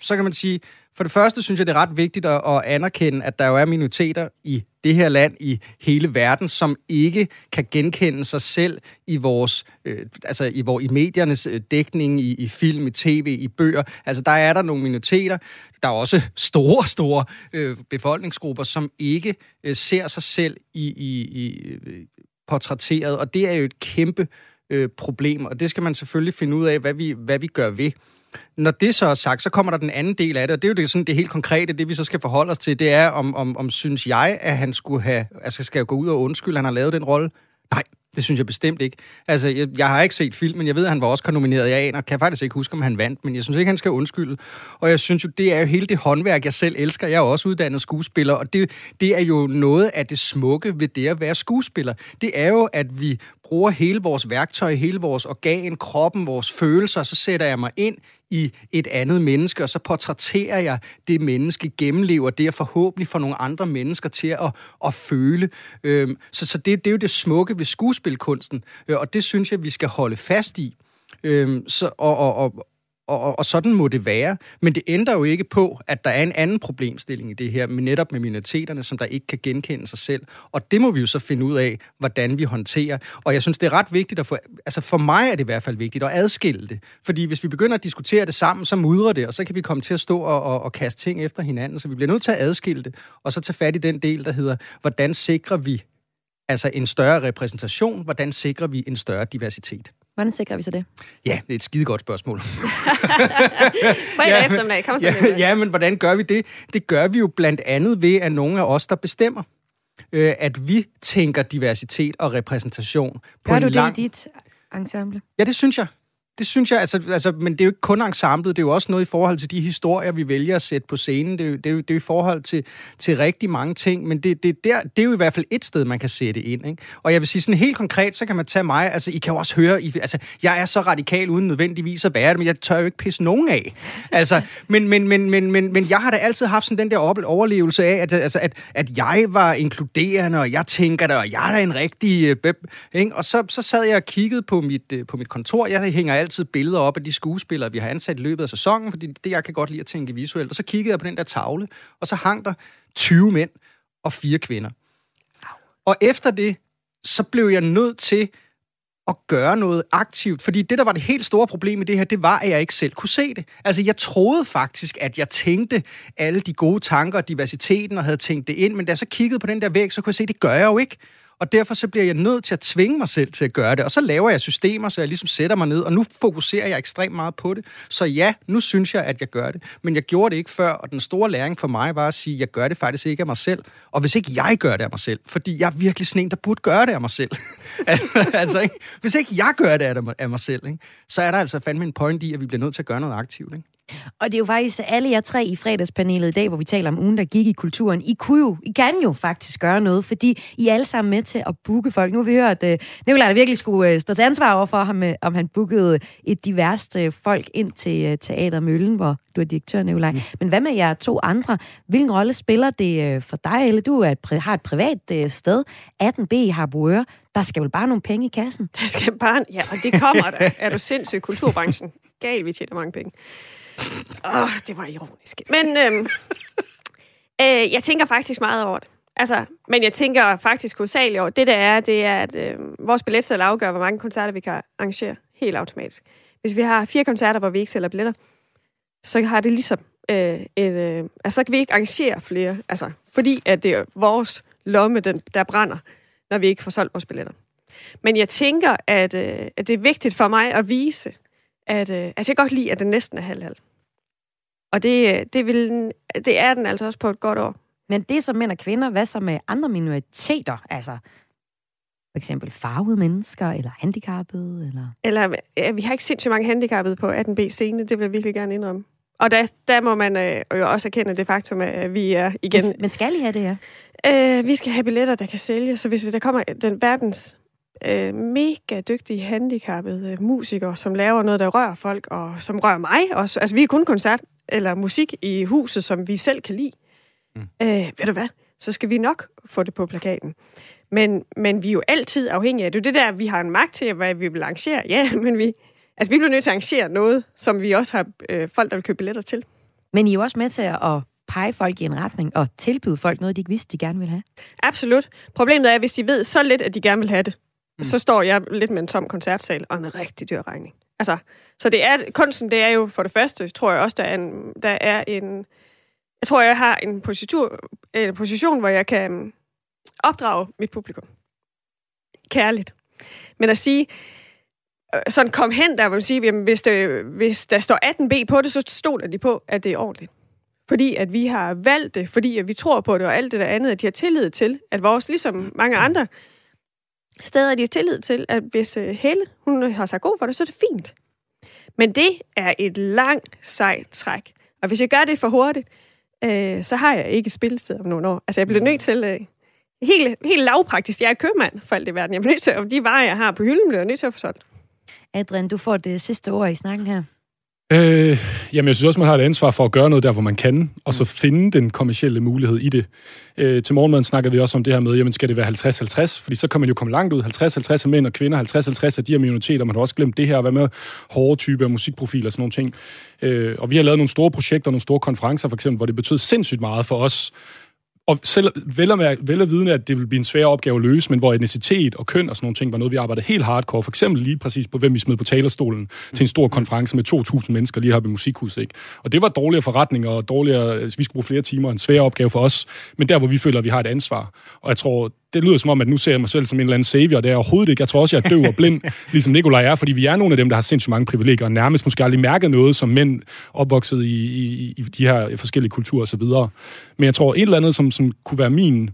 så kan man sige, for det første synes jeg, det er ret vigtigt at, at anerkende, at der jo er minoriteter i det her land, i hele verden, som ikke kan genkende sig selv i vores, øh, altså i, hvor, i mediernes øh, dækning, i, i film, i tv, i bøger. Altså der er der nogle minoriteter. Der er også store, store øh, befolkningsgrupper, som ikke øh, ser sig selv i, i, i øh, portrætteret, og det er jo et kæmpe øh, problem, og det skal man selvfølgelig finde ud af, hvad vi, hvad vi gør ved. Når det så er sagt, så kommer der den anden del af det, og det er jo det, sådan, det helt konkrete, det vi så skal forholde os til, det er, om, om, om synes jeg, at han skulle have, altså skal gå ud og undskylde, at han har lavet den rolle? Nej, det synes jeg bestemt ikke. Altså, jeg, jeg har ikke set filmen. Jeg ved, at han var også nomineret. Jeg aner, kan faktisk ikke huske, om han vandt, men jeg synes ikke, han skal undskylde. Og jeg synes jo, det er jo hele det håndværk, jeg selv elsker. Jeg er også uddannet skuespiller, og det, det er jo noget af det smukke ved det at være skuespiller. Det er jo, at vi bruger hele vores værktøj, hele vores organ, kroppen, vores følelser, så sætter jeg mig ind i et andet menneske, og så portrætterer jeg det menneske, gennemlever det, og forhåbentlig får nogle andre mennesker til at, at føle. Øhm, så så det, det er jo det smukke ved skuespilkunsten, øh, og det synes jeg, vi skal holde fast i. Øhm, så, og, og, og, og, og sådan må det være. Men det ændrer jo ikke på, at der er en anden problemstilling i det her, med netop med minoriteterne, som der ikke kan genkende sig selv. Og det må vi jo så finde ud af, hvordan vi håndterer. Og jeg synes, det er ret vigtigt at få... Altså for mig er det i hvert fald vigtigt at adskille det. Fordi hvis vi begynder at diskutere det sammen, så mudrer det, og så kan vi komme til at stå og, og, og kaste ting efter hinanden. Så vi bliver nødt til at adskille det, og så tage fat i den del, der hedder, hvordan sikrer vi altså en større repræsentation? Hvordan sikrer vi en større diversitet? Hvordan sikrer vi så det? Ja, det er et skide godt spørgsmål. Fredag ja, eftermiddag, kom så ja, ja, men hvordan gør vi det? Det gør vi jo blandt andet ved, at nogle af os, der bestemmer, øh, at vi tænker diversitet og repræsentation på gør en du lang... det i dit ensemble? Ja, det synes jeg. Det synes jeg, altså, altså, men det er jo ikke kun ensemblet, det er jo også noget i forhold til de historier, vi vælger at sætte på scenen. Det er jo, det er jo, det er jo i forhold til, til rigtig mange ting, men det, det, der, det er jo i hvert fald et sted, man kan sætte ind. Ikke? Og jeg vil sige sådan helt konkret, så kan man tage mig, altså I kan jo også høre, I, altså jeg er så radikal uden nødvendigvis at være det, men jeg tør jo ikke pisse nogen af. Altså, men, men, men, men, men, men jeg har da altid haft sådan den der overlevelse af, at, altså, at, at jeg var inkluderende, og jeg tænker det, og jeg er da en rigtig... Øh, ikke? Og så, så sad jeg og kiggede på mit, øh, på mit kontor. Jeg hænger altid billeder op af de skuespillere, vi har ansat i løbet af sæsonen, fordi det jeg kan godt lide at tænke visuelt. Og så kiggede jeg på den der tavle, og så hang der 20 mænd og fire kvinder. Og efter det, så blev jeg nødt til at gøre noget aktivt. Fordi det, der var det helt store problem i det her, det var, at jeg ikke selv kunne se det. Altså, jeg troede faktisk, at jeg tænkte alle de gode tanker og diversiteten og havde tænkt det ind, men da jeg så kiggede på den der væg, så kunne jeg se, at det gør jeg jo ikke. Og derfor så bliver jeg nødt til at tvinge mig selv til at gøre det. Og så laver jeg systemer, så jeg ligesom sætter mig ned, og nu fokuserer jeg ekstremt meget på det. Så ja, nu synes jeg, at jeg gør det. Men jeg gjorde det ikke før, og den store læring for mig var at sige, at jeg gør det faktisk ikke af mig selv. Og hvis ikke jeg gør det af mig selv, fordi jeg er virkelig sådan en, der burde gøre det af mig selv. altså, ikke? Hvis ikke jeg gør det af mig selv, ikke? så er der altså fandme en point i, at vi bliver nødt til at gøre noget aktivt. Ikke? Og det er jo faktisk alle jer tre i fredagspanelet i dag, hvor vi taler om ugen, der gik i kulturen. I kunne jo, I kan jo faktisk gøre noget, fordi I er alle sammen med til at booke folk. Nu har vi hørt, at uh, Nicolaj virkelig skulle uh, stå til ansvar over for ham, uh, om han bookede et diverst uh, folk ind til uh, Teater Møllen, hvor du er direktør, Nicolaj. Mm. Men hvad med jer to andre? Hvilken rolle spiller det uh, for dig, eller du er et, har et privat uh, sted, 18B i Harboøre. Der skal vel bare nogle penge i kassen? Der skal bare, ja, og det kommer der. er du sindssyg kulturbranchen? Gal, vi tjener mange penge. Åh, oh, det var ironisk. Men øhm, øh, jeg tænker faktisk meget over det. Altså, men jeg tænker faktisk hovedsageligt over, det der er, det er, at øh, vores billetsal afgør, hvor mange koncerter vi kan arrangere helt automatisk. Hvis vi har fire koncerter, hvor vi ikke sælger billetter, så har det ligesom øh, et, øh, altså, så kan vi ikke arrangere flere, altså, fordi at det er vores lomme, den, der brænder, når vi ikke får solgt vores billetter. Men jeg tænker, at, øh, at det er vigtigt for mig at vise, at øh, altså jeg kan godt lide, at det næsten er halv-halv. Og det, det, vil, det er den altså også på et godt år. Men det som mænd og kvinder, hvad så med andre minoriteter? Altså for eksempel farvede mennesker, eller handicappede? Eller, eller ja, vi har ikke sindssygt mange handicappede på 18B scene, det vil jeg virkelig gerne indrømme. Og der, der må man øh, jo også erkende det faktum, at vi er igen... Men, men skal I have det, ja? Øh, vi skal have billetter, der kan sælge, så hvis der kommer den verdens øh, mega dygtige, handicappede øh, musikere, som laver noget, der rører folk, og som rører mig også. Altså, vi er kun koncert eller musik i huset, som vi selv kan lide. Mm. Øh, ved du hvad? Så skal vi nok få det på plakaten. Men, men vi er jo altid afhængige af det. Det er der, vi har en magt til, hvad vi vil arrangere. Ja, men vi, altså, vi bliver nødt til at arrangere noget, som vi også har øh, folk, der vil købe billetter til. Men I er jo også med til at pege folk i en retning og tilbyde folk noget, de ikke vidste, de gerne vil have. Absolut. Problemet er, hvis de ved så lidt, at de gerne vil have det, mm. så står jeg lidt med en tom koncertsal og en rigtig dyr regning. Altså, så det er, kunsten, det er jo for det første, tror jeg også, der er en, der er en jeg tror, jeg har en position, en position, hvor jeg kan opdrage mit publikum. Kærligt. Men at sige, øh, sådan kom hen der, hvor man siger, jamen, hvis, det, hvis der står 18B på det, så stoler de på, at det er ordentligt. Fordi at vi har valgt det, fordi at vi tror på det, og alt det der andet, at de har tillid til, at vores, ligesom mange andre steder, de har tillid til, at hvis uh, Helle, hun har sagt god for det, så er det fint. Men det er et langt, sejt træk. Og hvis jeg gør det for hurtigt, øh, så har jeg ikke spilsted om nogle år. Altså, jeg bliver nødt til... Øh, helt, helt lavpraktisk. Jeg er købmand for alt i verden. Jeg bliver nødt til, og de varer, jeg har på hylden, bliver jeg nødt til at få solgt. Adrian, du får det sidste ord i snakken her. Øh, jamen, jeg synes også, man har et ansvar for at gøre noget der, hvor man kan, og så mm. finde den kommercielle mulighed i det. Øh, til morgenmaden snakker vi også om det her med, jamen skal det være 50-50? Fordi så kan man jo komme langt ud. 50-50 af mænd og kvinder, 50-50 af de her minoriteter. Man har også glemt det her, hvad med hårde typer musikprofiler og sådan nogle ting. Øh, og vi har lavet nogle store projekter, nogle store konferencer for eksempel, hvor det betød sindssygt meget for os, og selv vel at, vel at vidne, at det vil blive en svær opgave at løse, men hvor etnicitet og køn og sådan nogle ting var noget, vi arbejdede helt hardcore. For eksempel lige præcis på, hvem vi smed på talerstolen til en stor konference med 2.000 mennesker lige her ved Musikhuset. Ikke? Og det var dårligere forretninger og dårligere, altså, vi skulle bruge flere timer, en svær opgave for os, men der, hvor vi føler, at vi har et ansvar. Og jeg tror, det lyder som om, at nu ser jeg mig selv som en eller anden savior. Det er overhovedet ikke. Jeg tror også, jeg er døv og blind, ligesom Nikolaj er, fordi vi er nogle af dem, der har sindssygt mange privilegier, og nærmest måske aldrig mærket noget som mænd opvokset i, i, i de her forskellige kulturer osv. Men jeg tror, et eller andet, som, som kunne være min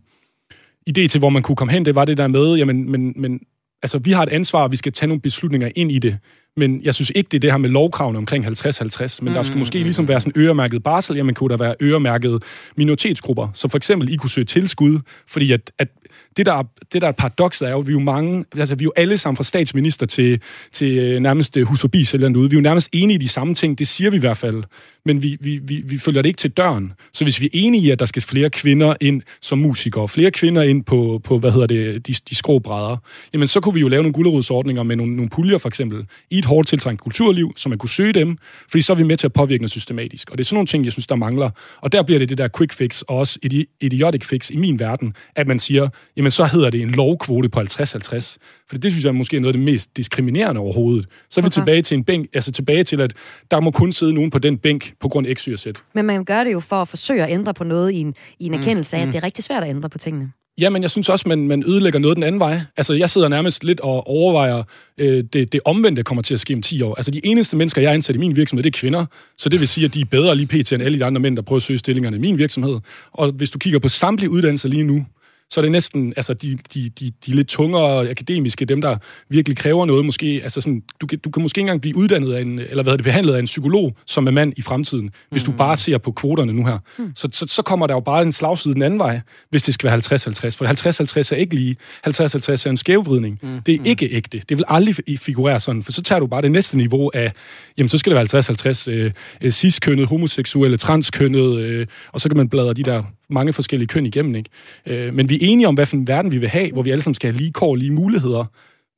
idé til, hvor man kunne komme hen, det var det der med, jamen, men, men altså, vi har et ansvar, og vi skal tage nogle beslutninger ind i det. Men jeg synes ikke, det er det her med lovkravene omkring 50-50, men mm, der skulle måske mm, ligesom være sådan øremærket barsel, jamen kunne der være øremærket minoritetsgrupper, så for eksempel I kunne søge tilskud, fordi at, at det, der, det der er paradokset er jo, at vi er jo mange, altså vi er jo alle sammen fra statsminister til, til øh, nærmest øh, hus forbi ude. Vi er jo nærmest enige i de samme ting, det siger vi i hvert fald. Men vi, vi, vi, vi følger det ikke til døren. Så hvis vi er enige i, at der skal flere kvinder ind som musikere, flere kvinder ind på, på hvad hedder det, de, de skråbrædder, jamen så kunne vi jo lave nogle gulerodsordninger med nogle, nogle puljer for eksempel, i et hårdt tiltrængt kulturliv, så man kunne søge dem, fordi så er vi med til at påvirke noget systematisk. Og det er sådan nogle ting, jeg synes, der mangler. Og der bliver det det der quick fix, og også idiotic fix i min verden, at man siger, jamen så hedder det en lovkvote på 50-50. For det synes jeg er måske noget af det mest diskriminerende overhovedet. Så er vi okay. tilbage til en bænk, altså tilbage til, at der må kun sidde nogen på den bænk på grund af x, y og z. Men man gør det jo for at forsøge at ændre på noget i en, i en mm, erkendelse af, mm. at det er rigtig svært at ændre på tingene. Ja, men jeg synes også, man, man ødelægger noget den anden vej. Altså, jeg sidder nærmest lidt og overvejer, øh, det, det omvendte kommer til at ske om 10 år. Altså, de eneste mennesker, jeg er ansat i min virksomhed, det er kvinder. Så det vil sige, at de er bedre lige pt. end alle de andre mænd, der prøver at søge stillingerne i min virksomhed. Og hvis du kigger på samtlige uddannelser lige nu, så er det næsten altså de, de, de, de lidt tungere akademiske, dem der virkelig kræver noget måske. Altså sådan, du, kan, du kan måske ikke engang blive uddannet af en, eller hvad det, behandlet af en psykolog, som er mand i fremtiden, hvis mm. du bare ser på kvoterne nu her. Mm. Så, så, så kommer der jo bare en slagside den anden vej, hvis det skal være 50-50. For 50-50 er ikke lige. 50-50 er en skævvridning. Mm. Det er mm. ikke ægte. Det vil aldrig figurere sådan, for så tager du bare det næste niveau af, jamen så skal det være 50-50 øh, øh, cis-kønnet, homoseksuelle, transkønnet, øh, og så kan man bladre de der mange forskellige køn igennem. Ikke? Øh, men vi er enige om, hvad for en verden vi vil have, hvor vi alle sammen skal have lige kår, lige muligheder.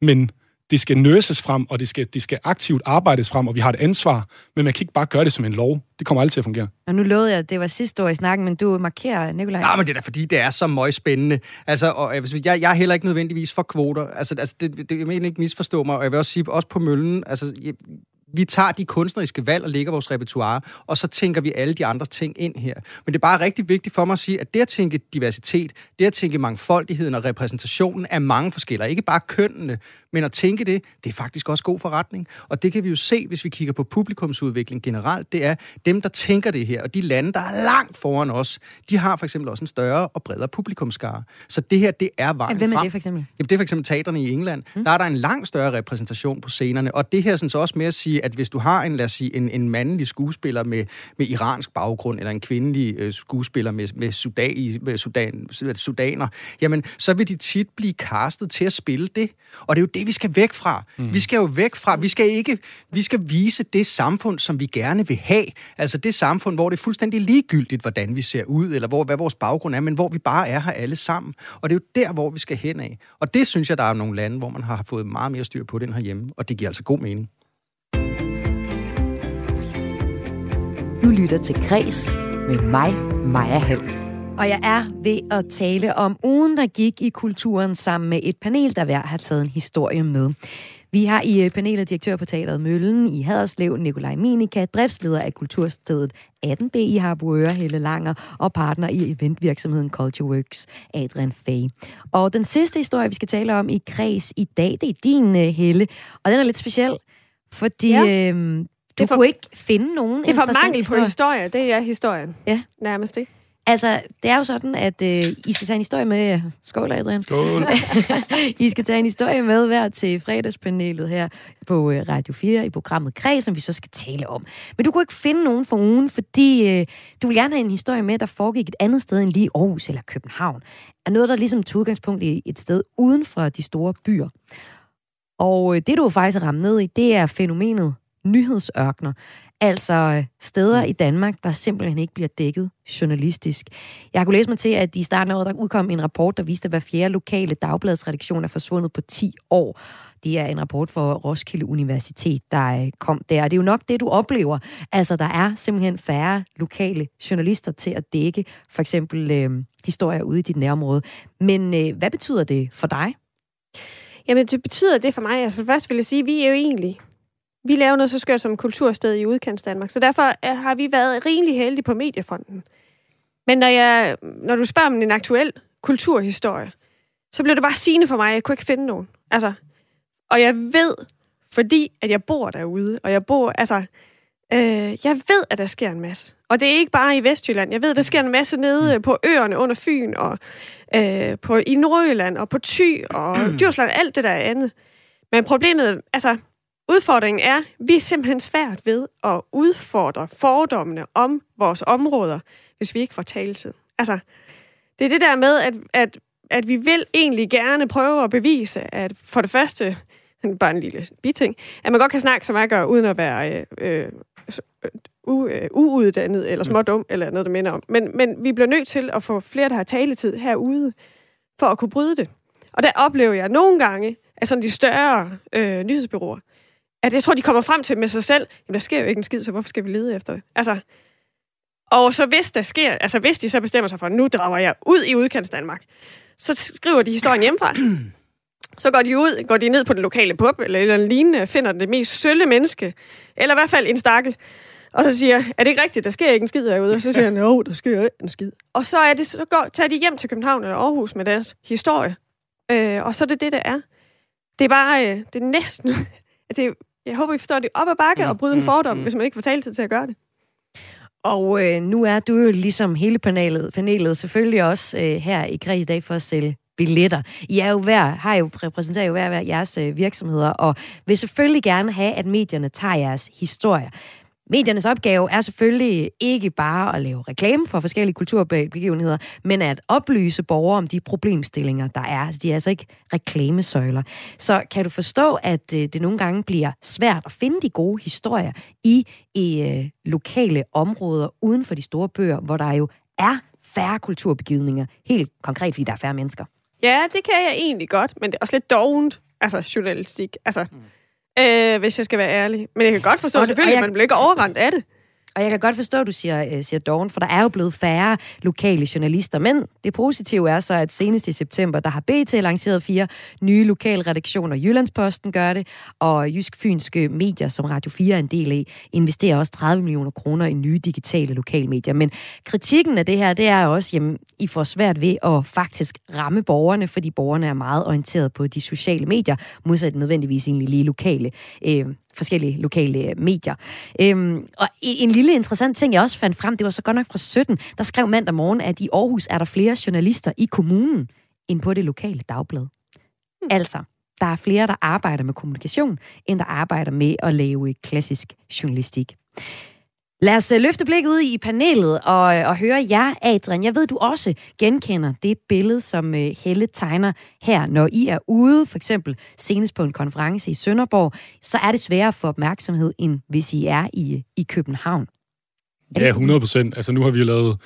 Men det skal nøses frem, og det skal, det skal aktivt arbejdes frem, og vi har et ansvar, men man kan ikke bare gøre det som en lov. Det kommer aldrig til at fungere. Og nu lovede jeg, at det var sidste år i snakken, men du markerer, Nikolaj. Ja, men det er da fordi, det er så meget spændende. Altså, og jeg, jeg er heller ikke nødvendigvis for kvoter. Altså, altså det, det, jeg mener ikke misforstå mig, og jeg vil også sige, også på møllen, altså, jeg, vi tager de kunstneriske valg og lægger vores repertoire, og så tænker vi alle de andre ting ind her. Men det er bare rigtig vigtigt for mig at sige, at det at tænke diversitet, det at tænke mangfoldigheden og repræsentationen af mange forskellige, ikke bare kønnene, men at tænke det, det er faktisk også god forretning. Og det kan vi jo se, hvis vi kigger på publikumsudvikling generelt. Det er dem, der tænker det her. Og de lande, der er langt foran os, de har for eksempel også en større og bredere publikumskare. Så det her, det er vejen Hvem er det for eksempel? Jamen, det er for eksempel teaterne i England. Hmm. Der er der en langt større repræsentation på scenerne. Og det her sådan så også med at sige, at hvis du har en, lad os sige, en, en mandlig skuespiller med, med iransk baggrund, eller en kvindelig øh, skuespiller med, med, sudan, med sudan, sudaner, jamen, så vil de tit blive castet til at spille det. Og det er jo det, vi skal væk fra. Mm. Vi skal jo væk fra, vi skal ikke, vi skal vise det samfund, som vi gerne vil have. Altså det samfund, hvor det er fuldstændig ligegyldigt, hvordan vi ser ud, eller hvor, hvad vores baggrund er, men hvor vi bare er her alle sammen. Og det er jo der, hvor vi skal hen af. Og det synes jeg, der er nogle lande, hvor man har fået meget mere styr på den herhjemme, og det giver altså god mening. Du lytter til Græs med mig, Maja Hall. Og jeg er ved at tale om ugen, der gik i kulturen sammen med et panel, der hver har taget en historie med. Vi har i øh, panelet direktør på Teateret Møllen i Haderslev, Nikolaj Minika, driftsleder af Kulturstedet 18B i Harboøre, Helle Langer, og partner i eventvirksomheden Culture Works, Adrian Fay. Og den sidste historie, vi skal tale om i kreds i dag, det er din, øh, Helle. Og den er lidt speciel, fordi ja. øhm, du det for, kunne ikke finde nogen Det er for mangel på historie, det er historien. Ja. Nærmest det. Altså, det er jo sådan, at øh, I skal tage en historie med... Skål, Adrian. Skål. I skal tage en historie med hver til fredagspanelet her på øh, Radio 4 i programmet Kreds, som vi så skal tale om. Men du kunne ikke finde nogen for ugen, fordi øh, du vil gerne have en historie med, der foregik et andet sted end lige Aarhus eller København. Er noget, der ligesom tog udgangspunkt i et sted uden for de store byer. Og øh, det, du faktisk ramt ned i, det er fænomenet nyhedsørkner. Altså øh, steder i Danmark, der simpelthen ikke bliver dækket journalistisk. Jeg har kunnet læse mig til, at i starten af året, der udkom en rapport, der viste, at hver fjerde lokale dagbladsredaktion er forsvundet på 10 år. Det er en rapport for Roskilde Universitet, der øh, kom der. Og det er jo nok det, du oplever. Altså, der er simpelthen færre lokale journalister til at dække for eksempel øh, historier ude i dit nærområde. Men øh, hvad betyder det for dig? Jamen, det betyder det for mig, for først vil jeg sige, at vi er jo egentlig vi laver noget så skørt som kultursted i udkants Danmark, så derfor har vi været rimelig heldige på mediefronten. Men når, jeg, når du spørger om en aktuel kulturhistorie, så bliver det bare sigende for mig, at jeg kunne ikke finde nogen. Altså, og jeg ved, fordi at jeg bor derude, og jeg bor, altså, øh, jeg ved, at der sker en masse. Og det er ikke bare i Vestjylland. Jeg ved, at der sker en masse nede på øerne under Fyn, og øh, på, i Nordjylland, og på Thy, og Djursland, alt det der andet. Men problemet, altså, Udfordringen er, at vi er simpelthen svært ved at udfordre fordommene om vores områder, hvis vi ikke får taletid. Altså, det er det der med, at, at, at vi vil egentlig gerne prøve at bevise, at for det første, bare en lille biting, at man godt kan snakke, som jeg gør, uden at være øh, øh, u, øh, uuddannet eller små dum, eller noget, der minder om. Men, men vi bliver nødt til at få flere, der har taletid herude, for at kunne bryde det. Og der oplever jeg nogle gange, at sådan de større øh, nyhedsbyråer, at jeg tror, de kommer frem til med sig selv, jamen der sker jo ikke en skid, så hvorfor skal vi lede efter det? Altså, og så hvis der sker, altså hvis de så bestemmer sig for, nu drager jeg ud i udkants Danmark, så skriver de historien hjemmefra. Så går de ud, går de ned på den lokale pub, eller eller lignende, finder det mest sølle menneske, eller i hvert fald en stakkel, Og så siger er det ikke rigtigt, der sker ikke en skid herude? Og så siger han, jo, der sker ikke en skid. Og så, er det, så går, tager de hjem til København eller Aarhus med deres historie. Øh, og så er det det, der er. Det er bare, øh, det er næsten, det, jeg håber, I forstår det op ad bakke mm, og bryde en mm, fordom, mm. hvis man ikke får taletid til at gøre det. Og øh, nu er du jo ligesom hele panelet, panelet selvfølgelig også øh, her i Græs i dag for at sælge billetter. I er jo hver, har jo, repræsenterer jo hver, hver jeres øh, virksomheder, og vil selvfølgelig gerne have, at medierne tager jeres historie. Mediernes opgave er selvfølgelig ikke bare at lave reklame for forskellige kulturbegivenheder, men at oplyse borgere om de problemstillinger, der er. Altså, de er altså ikke reklamesøjler. Så kan du forstå, at øh, det nogle gange bliver svært at finde de gode historier i, i øh, lokale områder uden for de store bøger, hvor der jo er færre kulturbegivenheder, helt konkret, fordi der er færre mennesker? Ja, det kan jeg egentlig godt, men det er også lidt dovent, altså journalistik. Altså, mm Øh, hvis jeg skal være ærlig. Men jeg kan godt forstå, og, selvfølgelig, at man bliver ikke overrendt af det. Og jeg kan godt forstå, at du siger, øh, siger Dawn, for der er jo blevet færre lokale journalister. Men det positive er så, at senest i september, der har BT lanceret fire nye lokale redaktioner. Jyllandsposten gør det, og Jysk Fynske Medier, som Radio 4 er en del af, investerer også 30 millioner kroner i nye digitale lokalmedier. Men kritikken af det her, det er også, at I får svært ved at faktisk ramme borgerne, fordi borgerne er meget orienteret på de sociale medier, modsat nødvendigvis egentlig lige lokale øh, forskellige lokale medier. Øhm, og en lille interessant ting, jeg også fandt frem, det var så godt nok fra 17, der skrev mandag morgen, at i Aarhus er der flere journalister i kommunen, end på det lokale dagblad. Hmm. Altså, der er flere, der arbejder med kommunikation, end der arbejder med at lave klassisk journalistik. Lad os øh, løfte blikket ud i panelet og, øh, og høre jer, Adrian. Jeg ved, du også genkender det billede, som øh, Helle tegner her. Når I er ude, for eksempel senest på en konference i Sønderborg, så er det sværere at få opmærksomhed, end hvis I er i, i København. Ja, 100 procent. Altså nu har vi jo lavet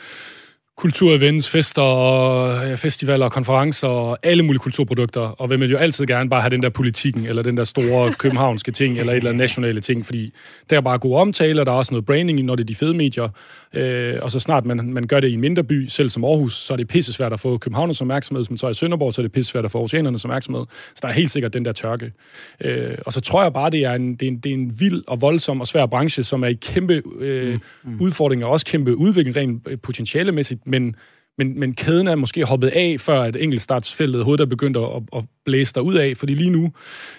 kulturevents, fester, og festivaler og konferencer og alle mulige kulturprodukter, og vil man jo altid gerne bare have den der politikken, eller den der store københavnske ting, eller et eller andet nationale ting, fordi der er bare gode omtaler, der er også noget branding, når det er de fede medier, øh, og så snart man, man gør det i en mindre by, selv som Aarhus, så er det pisse svært at få Københavners opmærksomhed, men så er i Sønderborg, så er det pisse svært at få Aarhusianernes opmærksomhed, så der er helt sikkert den der tørke. Øh, og så tror jeg bare, det er, en, det, er en, det er en vild og voldsom og svær branche, som er i kæmpe øh, mm. mm. udfordringer, og også kæmpe udvikling rent potentialemæssigt, men, men, men kæden er måske hoppet af, før at enkeltstartsfeltet hovedet er begyndt at, at blæse der ud af, fordi lige nu,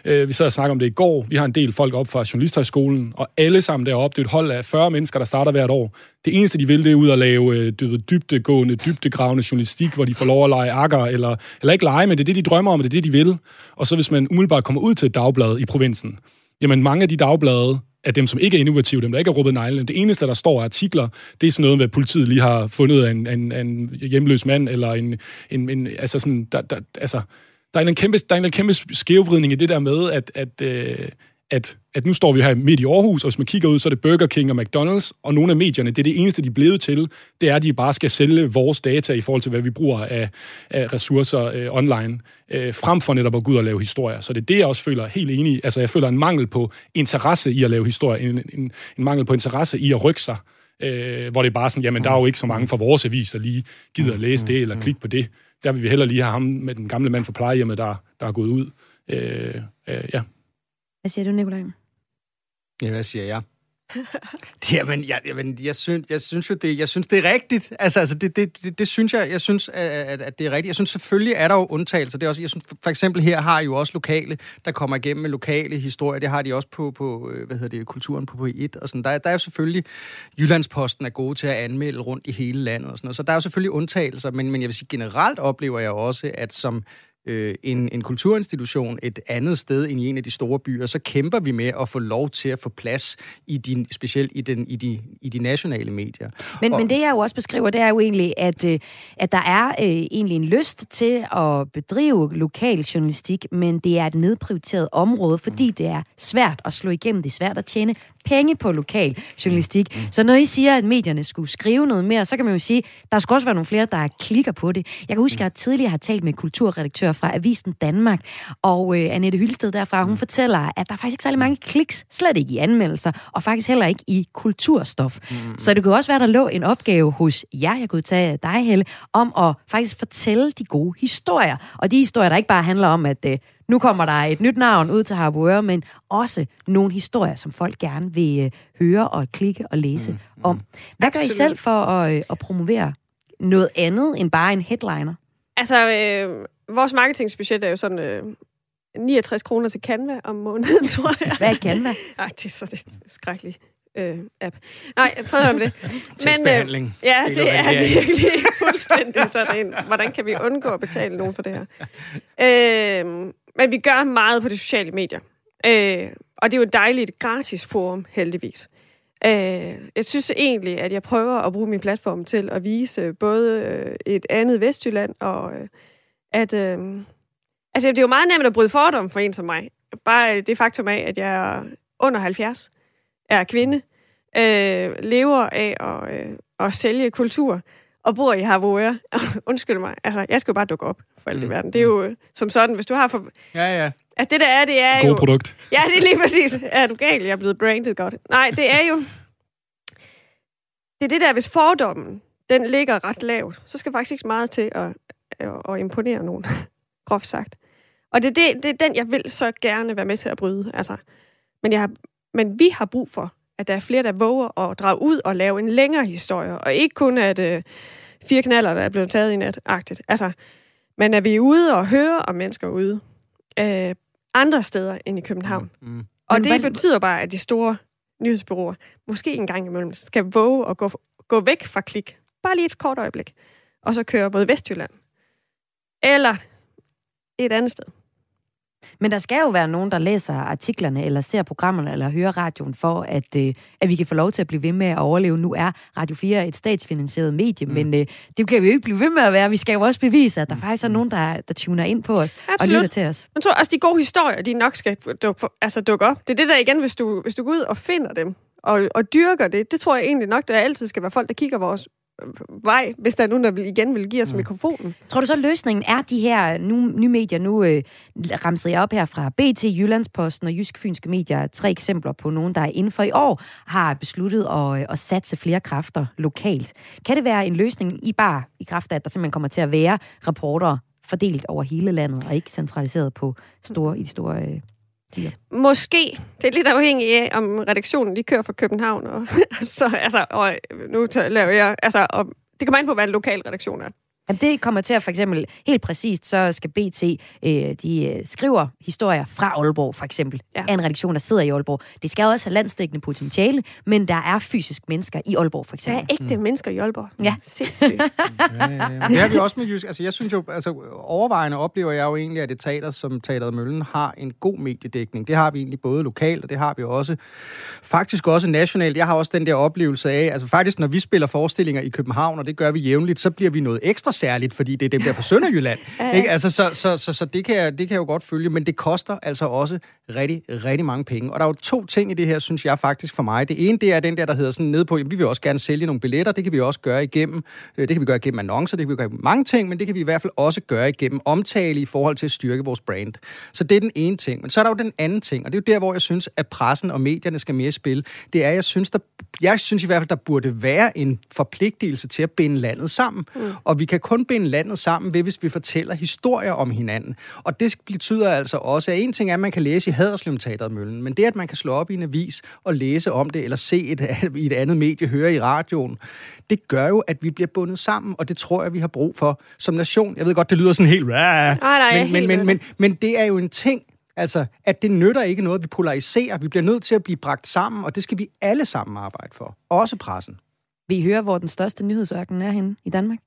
øh, vi sad og snakkede om det i går, vi har en del folk op fra Journalisthøjskolen, og alle sammen deroppe, det er et hold af 40 mennesker, der starter hvert år. Det eneste, de vil, det er ud at lave øh, dybdegående, dybdegravende journalistik, hvor de får lov at lege akker, eller, eller ikke lege, men det er det, de drømmer om, og det er det, de vil. Og så hvis man umiddelbart kommer ud til et dagblad i provinsen, jamen mange af de dagblade, af dem, som ikke er innovative, dem, der ikke har råbet neglene. Det eneste, der står artikler, det er sådan noget, hvad politiet lige har fundet af en, en, en hjemløs mand, eller en, en, en altså sådan, der, der, altså, der er en kæmpe, der er en kæmpe skævvridning i det der med, at, at, øh, at, at nu står vi her midt i Aarhus, og hvis man kigger ud, så er det Burger King og McDonald's, og nogle af medierne, det er det eneste, de er blevet til, det er, at de bare skal sælge vores data i forhold til, hvad vi bruger af, af ressourcer øh, online, øh, frem for netop at gå ud og lave historier. Så det er det, jeg også føler helt enig i. Altså, jeg føler en mangel på interesse i at lave historier, en, en, en mangel på interesse i at rykke sig, øh, hvor det er bare sådan, jamen, der er jo ikke så mange fra vores avis, der lige gider at læse det, eller klikke på det. Der vil vi heller lige have ham med den gamle mand fra plejehjemmet, der, der er gået ud. Øh, øh, ja. Hvad siger du, Nikolaj? Ja, hvad siger jeg? Jamen, jeg, jamen jeg, synes, jeg synes jo, det, jeg synes, det er rigtigt. Altså, altså det, det, det, det synes jeg, jeg synes, at, at det er rigtigt. Jeg synes selvfølgelig, er der jo undtagelser. Det er også, jeg synes, for eksempel her har jo også lokale, der kommer igennem med lokale historier. Det har de også på, på øh, hvad hedder det, kulturen på, på 1 og sådan. Der, der er jo selvfølgelig, Jyllandsposten er gode til at anmelde rundt i hele landet og sådan noget. Så der er jo selvfølgelig undtagelser, men, men jeg vil sige, generelt oplever jeg også, at som øh, en, en kulturinstitution et andet sted end i en af de store byer, så kæmper vi med at få lov til at få plads i de, specielt i, den, i, de, i de nationale medier. Men, og, men det jeg jo også beskriver, det er jo egentlig, at, øh, at der er øh, egentlig en lyst til at bedrive lokal journalistik, men det er et nedprioriteret område, fordi mm. det er svært at slå igennem, det er svært at tjene penge på lokal journalistik. Mm. Så når I siger, at medierne skulle skrive noget mere, så kan man jo sige, der skal også være nogle flere, der klikker på det. Jeg kan huske, at jeg tidligere har talt med kulturredaktør fra Avisen Danmark, og øh, Annette Hylsted derfra, hun mm. fortæller, at der er faktisk ikke særlig mange kliks, slet ikke i anmeldelser, og faktisk heller ikke i kulturstof. Mm. Så det kunne også være, der lå en opgave hos jer, jeg kunne tage dig, Helle, om at faktisk fortælle de gode historier. Og de historier, der ikke bare handler om, at øh, Nu kommer der et nyt navn ud til Harboøre, men også nogle historier, som folk gerne vil øh, høre og klikke og læse mm. om. Hvad Absolut. gør I selv for at, øh, at promovere noget andet end bare en headliner? Altså, øh, vores marketingsbudget er jo sådan øh, 69 kroner til Canva om måneden, tror jeg. Hvad er Canva? Nej, det er så det skrækkeligt øh, app. Nej, prøv at det. Men, øh, ja, det er virkelig fuldstændig sådan. Hvordan kan vi undgå at betale nogen for det her? Øh, men vi gør meget på de sociale medier. Øh, og det er jo et dejligt gratis forum, heldigvis. Øh, jeg synes egentlig, at jeg prøver at bruge min platform til at vise både øh, et andet Vestjylland, og øh, at... Øh, altså, det er jo meget nemt at bryde fordom for en som mig. Bare det faktum af, at jeg er under 70, er kvinde, øh, lever af at, øh, at sælge kultur, og bor i Harvoja. Undskyld mig, altså, jeg skal jo bare dukke op for alt mm. i verden. Det er jo øh, som sådan, hvis du har for... Ja, ja. At det der er, det er God jo... produkt. Ja, det er lige præcis. Er du gal? Jeg er blevet branded godt. Nej, det er jo... Det er det der, hvis fordommen, den ligger ret lavt, så skal faktisk ikke meget til at, at, at imponere nogen, groft sagt. Og det er, det, det er den, jeg vil så gerne være med til at bryde. Altså, men, jeg har, men vi har brug for, at der er flere, der våger at drage ud og lave en længere historie, og ikke kun at øh, fire knaller, der er blevet taget i nat, agtigt. Altså, men at vi er ude og høre om mennesker ude øh, andre steder end i København. Mm. Mm. Og men det hvad... betyder bare, at de store nyhedsbyråer måske en gang imellem skal våge at gå, gå væk fra klik. Bare lige et kort øjeblik. Og så køre mod Vestjylland. Eller et andet sted. Men der skal jo være nogen, der læser artiklerne, eller ser programmerne, eller hører radioen, for at, øh, at vi kan få lov til at blive ved med at overleve. Nu er Radio 4 et statsfinansieret medie, mm. men øh, det kan vi jo ikke blive ved med at være. Vi skal jo også bevise, at der mm. faktisk er nogen, der, der tuner ind på os Absolut. og lytter til os. Jeg tror også, de gode historier, de nok skal dukke, altså dukke op. Det er det der igen, hvis du, hvis du går ud og finder dem, og, og dyrker det, det tror jeg egentlig nok, der altid skal være folk, der kigger vores vej, hvis der er nogen, der vil, igen vil give os mm. mikrofonen. Tror du så, at løsningen er de her nu, nye medier? Nu øh, ramsede jeg op her fra BT, Jyllandsposten og Jysk Fynske Medier tre eksempler på nogen, der inden for i år har besluttet at, øh, at satse flere kræfter lokalt. Kan det være en løsning i bare i kraft af, at der simpelthen kommer til at være rapporter fordelt over hele landet, og ikke centraliseret på store, i de store øh, Ja. Måske. Det er lidt afhængigt af, om redaktionen lige kører fra København. Og, så, altså, og nu laver jeg... Altså, og det kommer an på, hvad en lokal redaktion er. Jamen, det kommer til at for eksempel, helt præcist, så skal BT, øh, de øh, skriver historier fra Aalborg, for eksempel, ja. af en redaktion, der sidder i Aalborg. Det skal også have landstækkende potentiale, men der er fysisk mennesker i Aalborg, for eksempel. Der er ægte mm. mennesker i Aalborg. Ja. Sindssygt. ja, ja, ja. Det har vi også med Jysk. Altså, jeg synes jo, altså, overvejende oplever jeg jo egentlig, at et teater som Teateret Møllen har en god mediedækning. Det har vi egentlig både lokalt, og det har vi også faktisk også nationalt. Jeg har også den der oplevelse af, altså faktisk, når vi spiller forestillinger i København, og det gør vi jævnligt, så bliver vi noget ekstra særligt, fordi det er dem der fra Sønderjylland. ja, ja. Ikke? Altså, så så, så, så det, kan jeg, det kan jeg jo godt følge, men det koster altså også rigtig, rigtig mange penge. Og der er jo to ting i det her, synes jeg faktisk for mig. Det ene, det er den der, der hedder sådan nede på, jamen, vi vil også gerne sælge nogle billetter, det kan vi også gøre igennem, øh, det kan vi gøre igennem annoncer, det kan vi gøre igennem mange ting, men det kan vi i hvert fald også gøre igennem omtale i forhold til at styrke vores brand. Så det er den ene ting. Men så er der jo den anden ting, og det er jo der, hvor jeg synes, at pressen og medierne skal mere i spil. Det er, jeg synes, der, jeg synes i hvert fald, der burde være en forpligtelse til at binde landet sammen. Mm. Og vi kan kun binde landet sammen ved, hvis vi fortæller historier om hinanden. Og det betyder altså også, at en ting er, at man kan læse i Haderslev Teateret Møllen, men det, at man kan slå op i en avis og læse om det, eller se et, i et andet medie, høre i radioen, det gør jo, at vi bliver bundet sammen, og det tror jeg, vi har brug for som nation. Jeg ved godt, det lyder sådan helt... Nej, nej, men, men, men, men, men det er jo en ting, Altså, at det nytter ikke noget, at vi polariserer. Vi bliver nødt til at blive bragt sammen, og det skal vi alle sammen arbejde for. Også pressen. Vi hører, hvor den største nyhedsørken er henne i Danmark.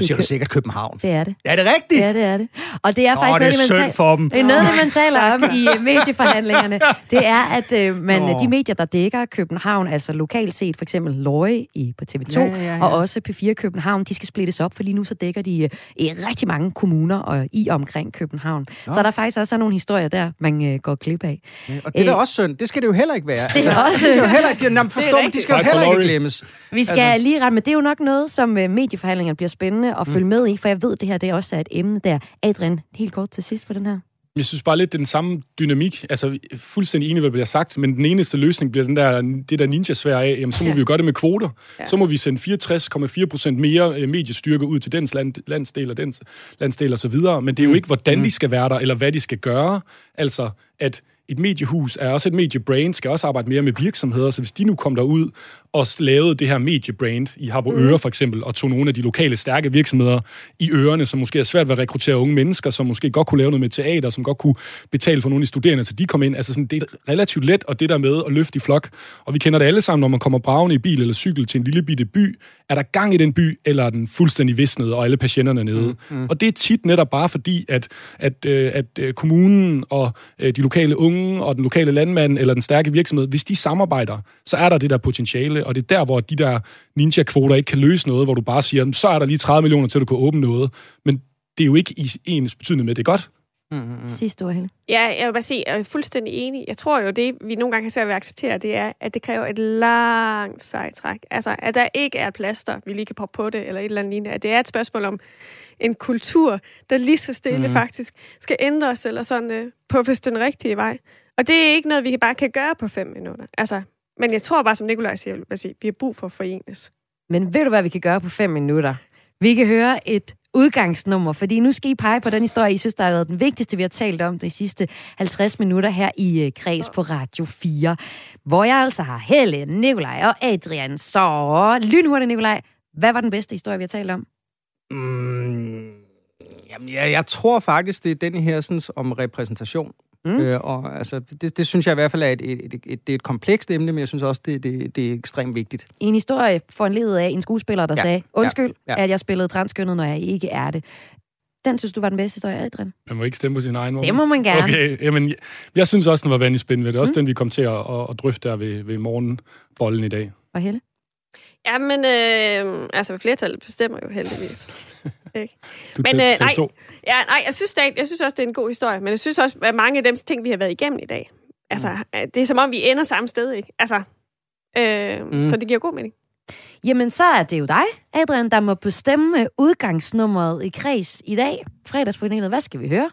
Du siger du sikkert København. Det er det. Er det rigtigt? Ja, det er det. Og det er Nå, faktisk det noget, er man for dem. Det er noget, det man taler om i uh, medieforhandlingerne. Det er, at uh, man, Nå. de medier, der dækker København, altså lokalt set for eksempel Løje i, på TV2, ja, ja, ja. og også P4 København, de skal splittes op, for lige nu så dækker de i rigtig mange kommuner og i omkring København. Nå. Så der faktisk også er nogle historier der, man uh, går klip af. Ja, og det er uh, også synd. Det skal det jo heller ikke være. Det er altså, også... Det skal jo heller ikke, de, forstå, de skal jo heller ikke glemmes. Vi skal altså. lige rette, men det er jo nok noget, som uh, medieforhandlingerne bliver spændende at følge mm. med i, for jeg ved, det her det også er et emne der. Adrian, helt kort til sidst på den her. Jeg synes bare lidt, det er den samme dynamik. Altså, fuldstændig enig, hvad bliver sagt, men den eneste løsning bliver den der, det der ninja-svær af, jamen, så må ja. vi jo gøre det med kvoter. Ja. Så må vi sende 64,4 procent mere øh, mediestyrke ud til dens land, landsdel og dens landsdel og så videre. Men det er jo mm. ikke, hvordan mm. de skal være der, eller hvad de skal gøre. Altså, at et mediehus er også et mediebrand, skal også arbejde mere med virksomheder, så hvis de nu kom derud og lavede det her mediebrand i Harbo mm. Øre for eksempel, og tog nogle af de lokale stærke virksomheder i ørerne, som måske er svært ved at rekruttere unge mennesker, som måske godt kunne lave noget med teater, som godt kunne betale for nogle af de studerende, så de kom ind. Altså sådan, det er relativt let, og det der med at løfte i flok. Og vi kender det alle sammen, når man kommer bravende i bil eller cykel til en lille bitte by. Er der gang i den by, eller er den fuldstændig visnet, og alle patienterne nede? Mm. Mm. Og det er tit netop bare fordi, at, at, øh, at, at øh, kommunen og øh, de lokale unge og den lokale landmand eller den stærke virksomhed, hvis de samarbejder, så er der det der potentiale, og det er der, hvor de der ninja-kvoter ikke kan løse noget, hvor du bare siger, så er der lige 30 millioner til, at du kan åbne noget. Men det er jo ikke i ens betydende med, det er godt. Mm-hmm. Sidste ord, Helle. Ja, jeg vil bare sige, jeg er fuldstændig enig. Jeg tror jo, det vi nogle gange har svært ved at acceptere, det er, at det kræver et langt sejtræk. Altså, at der ikke er et plaster, vi lige kan poppe på det, eller et eller andet lignende. At det er et spørgsmål om en kultur, der lige så stille mm. faktisk skal ændres, eller sådan på hvis den rigtige vej. Og det er ikke noget, vi bare kan gøre på fem minutter. Altså, men jeg tror bare, som Nikolaj siger, at sige, vi har brug for at forenes. Men ved du, hvad vi kan gøre på fem minutter? Vi kan høre et udgangsnummer, fordi nu skal I pege på den historie, I synes, der har været den vigtigste, vi har talt om de sidste 50 minutter her i øh, Kreds på Radio 4, hvor jeg altså har Helle, Nikolaj og Adrian. Så lynhurtigt, Nikolaj. Hvad var den bedste historie, vi har talt om? Mm, jamen, jeg, jeg tror faktisk, det er den her sådan, om repræsentation. Mm. Øh, og altså, det, det synes jeg i hvert fald er et, et, et, et, det er et komplekst emne, men jeg synes også, det, det, det er ekstremt vigtigt. En historie foranledet af en skuespiller, der ja. sagde, undskyld, ja. Ja. at jeg spillede transkønnet, når jeg ikke er det. Den synes du var den bedste historie, Adrian? Man må ikke stemme på sin egen måde. Det må man gerne. Okay, jamen, jeg, jeg synes også, den var vanlig spændende. Det er også mm. den, vi kom til at, at, at drøfte der ved, ved morgenbollen i dag. Og Helle? Ja, men øh, altså flertallet bestemmer jo heldigvis. Ikke? Du men øh, nej, ja, nej, jeg synes, det, jeg synes også, det er en god historie, men jeg synes også, at mange af dem ting, vi har været igennem i dag, altså, mm. det er som om, vi ender samme sted, ikke? Altså, øh, mm. så det giver god mening. Jamen, så er det jo dig, Adrian, der må bestemme udgangsnummeret i kreds i dag. Fredagspanelet, hvad skal vi høre?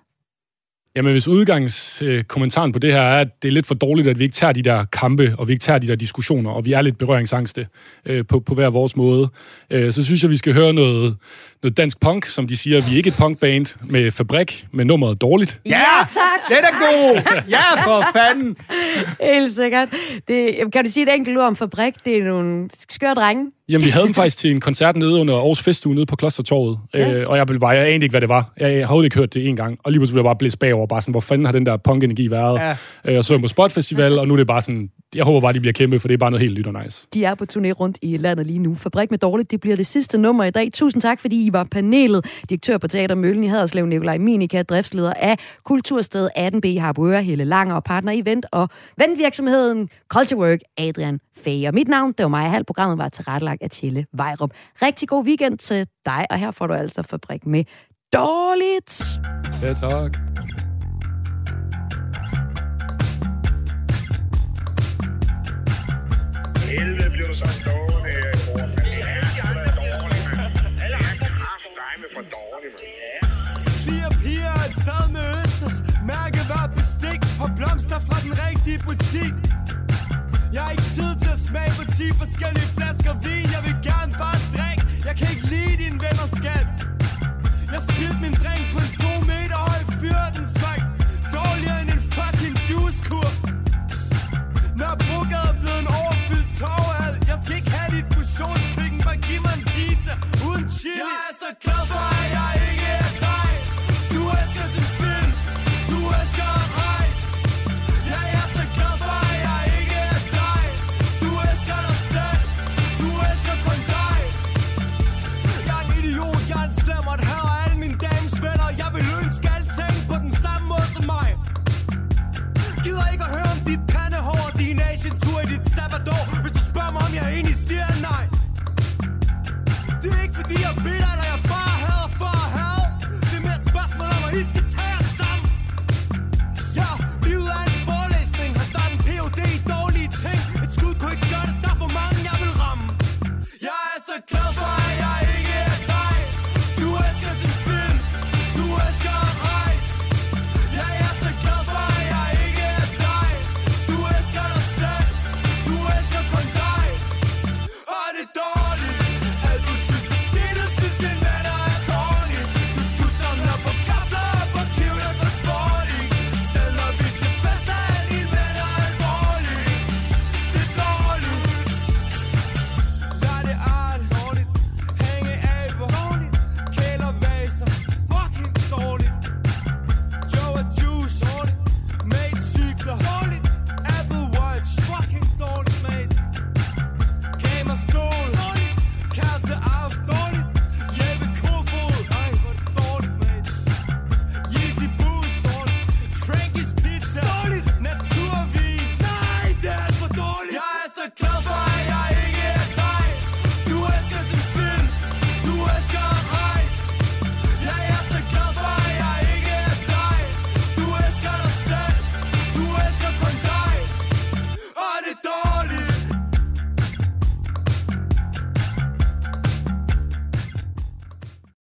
Jamen, hvis udgangskommentaren på det her er, at det er lidt for dårligt, at vi ikke tager de der kampe, og vi ikke tager de der diskussioner, og vi er lidt berøringsangste øh, på, på hver vores måde, øh, så synes jeg, vi skal høre noget, noget dansk punk, som de siger, vi er ikke et punkband med fabrik, med nummeret dårligt. Ja, ja tak! Det er god! Ja, for fanden! Helt sikkert. Det, kan du sige et enkelt ord om fabrik? Det er nogle skøre drenge. Jamen, vi havde dem faktisk til en koncert nede under Aarhus Festuge nede på Klostertorvet. Ja. Øh, og jeg, ville bare, jeg anede ikke, hvad det var. Jeg har ikke hørt det en gang. Og lige pludselig blev jeg bare blæst bagover. Bare sådan, hvor fanden har den der punk-energi været? Ja. Øh, og så på Spot Festival, og nu er det bare sådan... Jeg håber bare, de bliver kæmpe, for det er bare noget helt nyt og nice. De er på turné rundt i landet lige nu. Fabrik med dårligt, det bliver det sidste nummer i dag. Tusind tak, fordi I var panelet. Direktør på Teater Møllen i Haderslev, Nikolaj Minika, driftsleder af Kultursted 18B i Harboøre, Helle Langer og partner event og vendvirksomheden Culture Work, Adrian Fager. Mit navn, det var mig. Halv programmet var tilrettelagt af Tjelle Vejrup. Rigtig god weekend til dig, og her får du altså fabrik med dårligt. Ja, tak. helvede blev du så stående her i morgen. Alle andre kraftedeme for dårlige, mand. Fire piger et sted med Østers. Mærkevarer bestik og blomster fra den rigtige butik. Jeg har ikke tid til at smage på 10 forskellige flasker vin Jeg vil gerne bare drikke Jeg kan ikke lide din vennerskab Jeg spildte min drink på en 2 meter høj fyr Den smagte dårligere end en fucking juice torvet. Jeg skal ikke have dit fusionskøkken Bare giv mig en pizza uden chili. Jeg er så glad for, at jeg ikke er dig. Du elsker sin film. Du elsker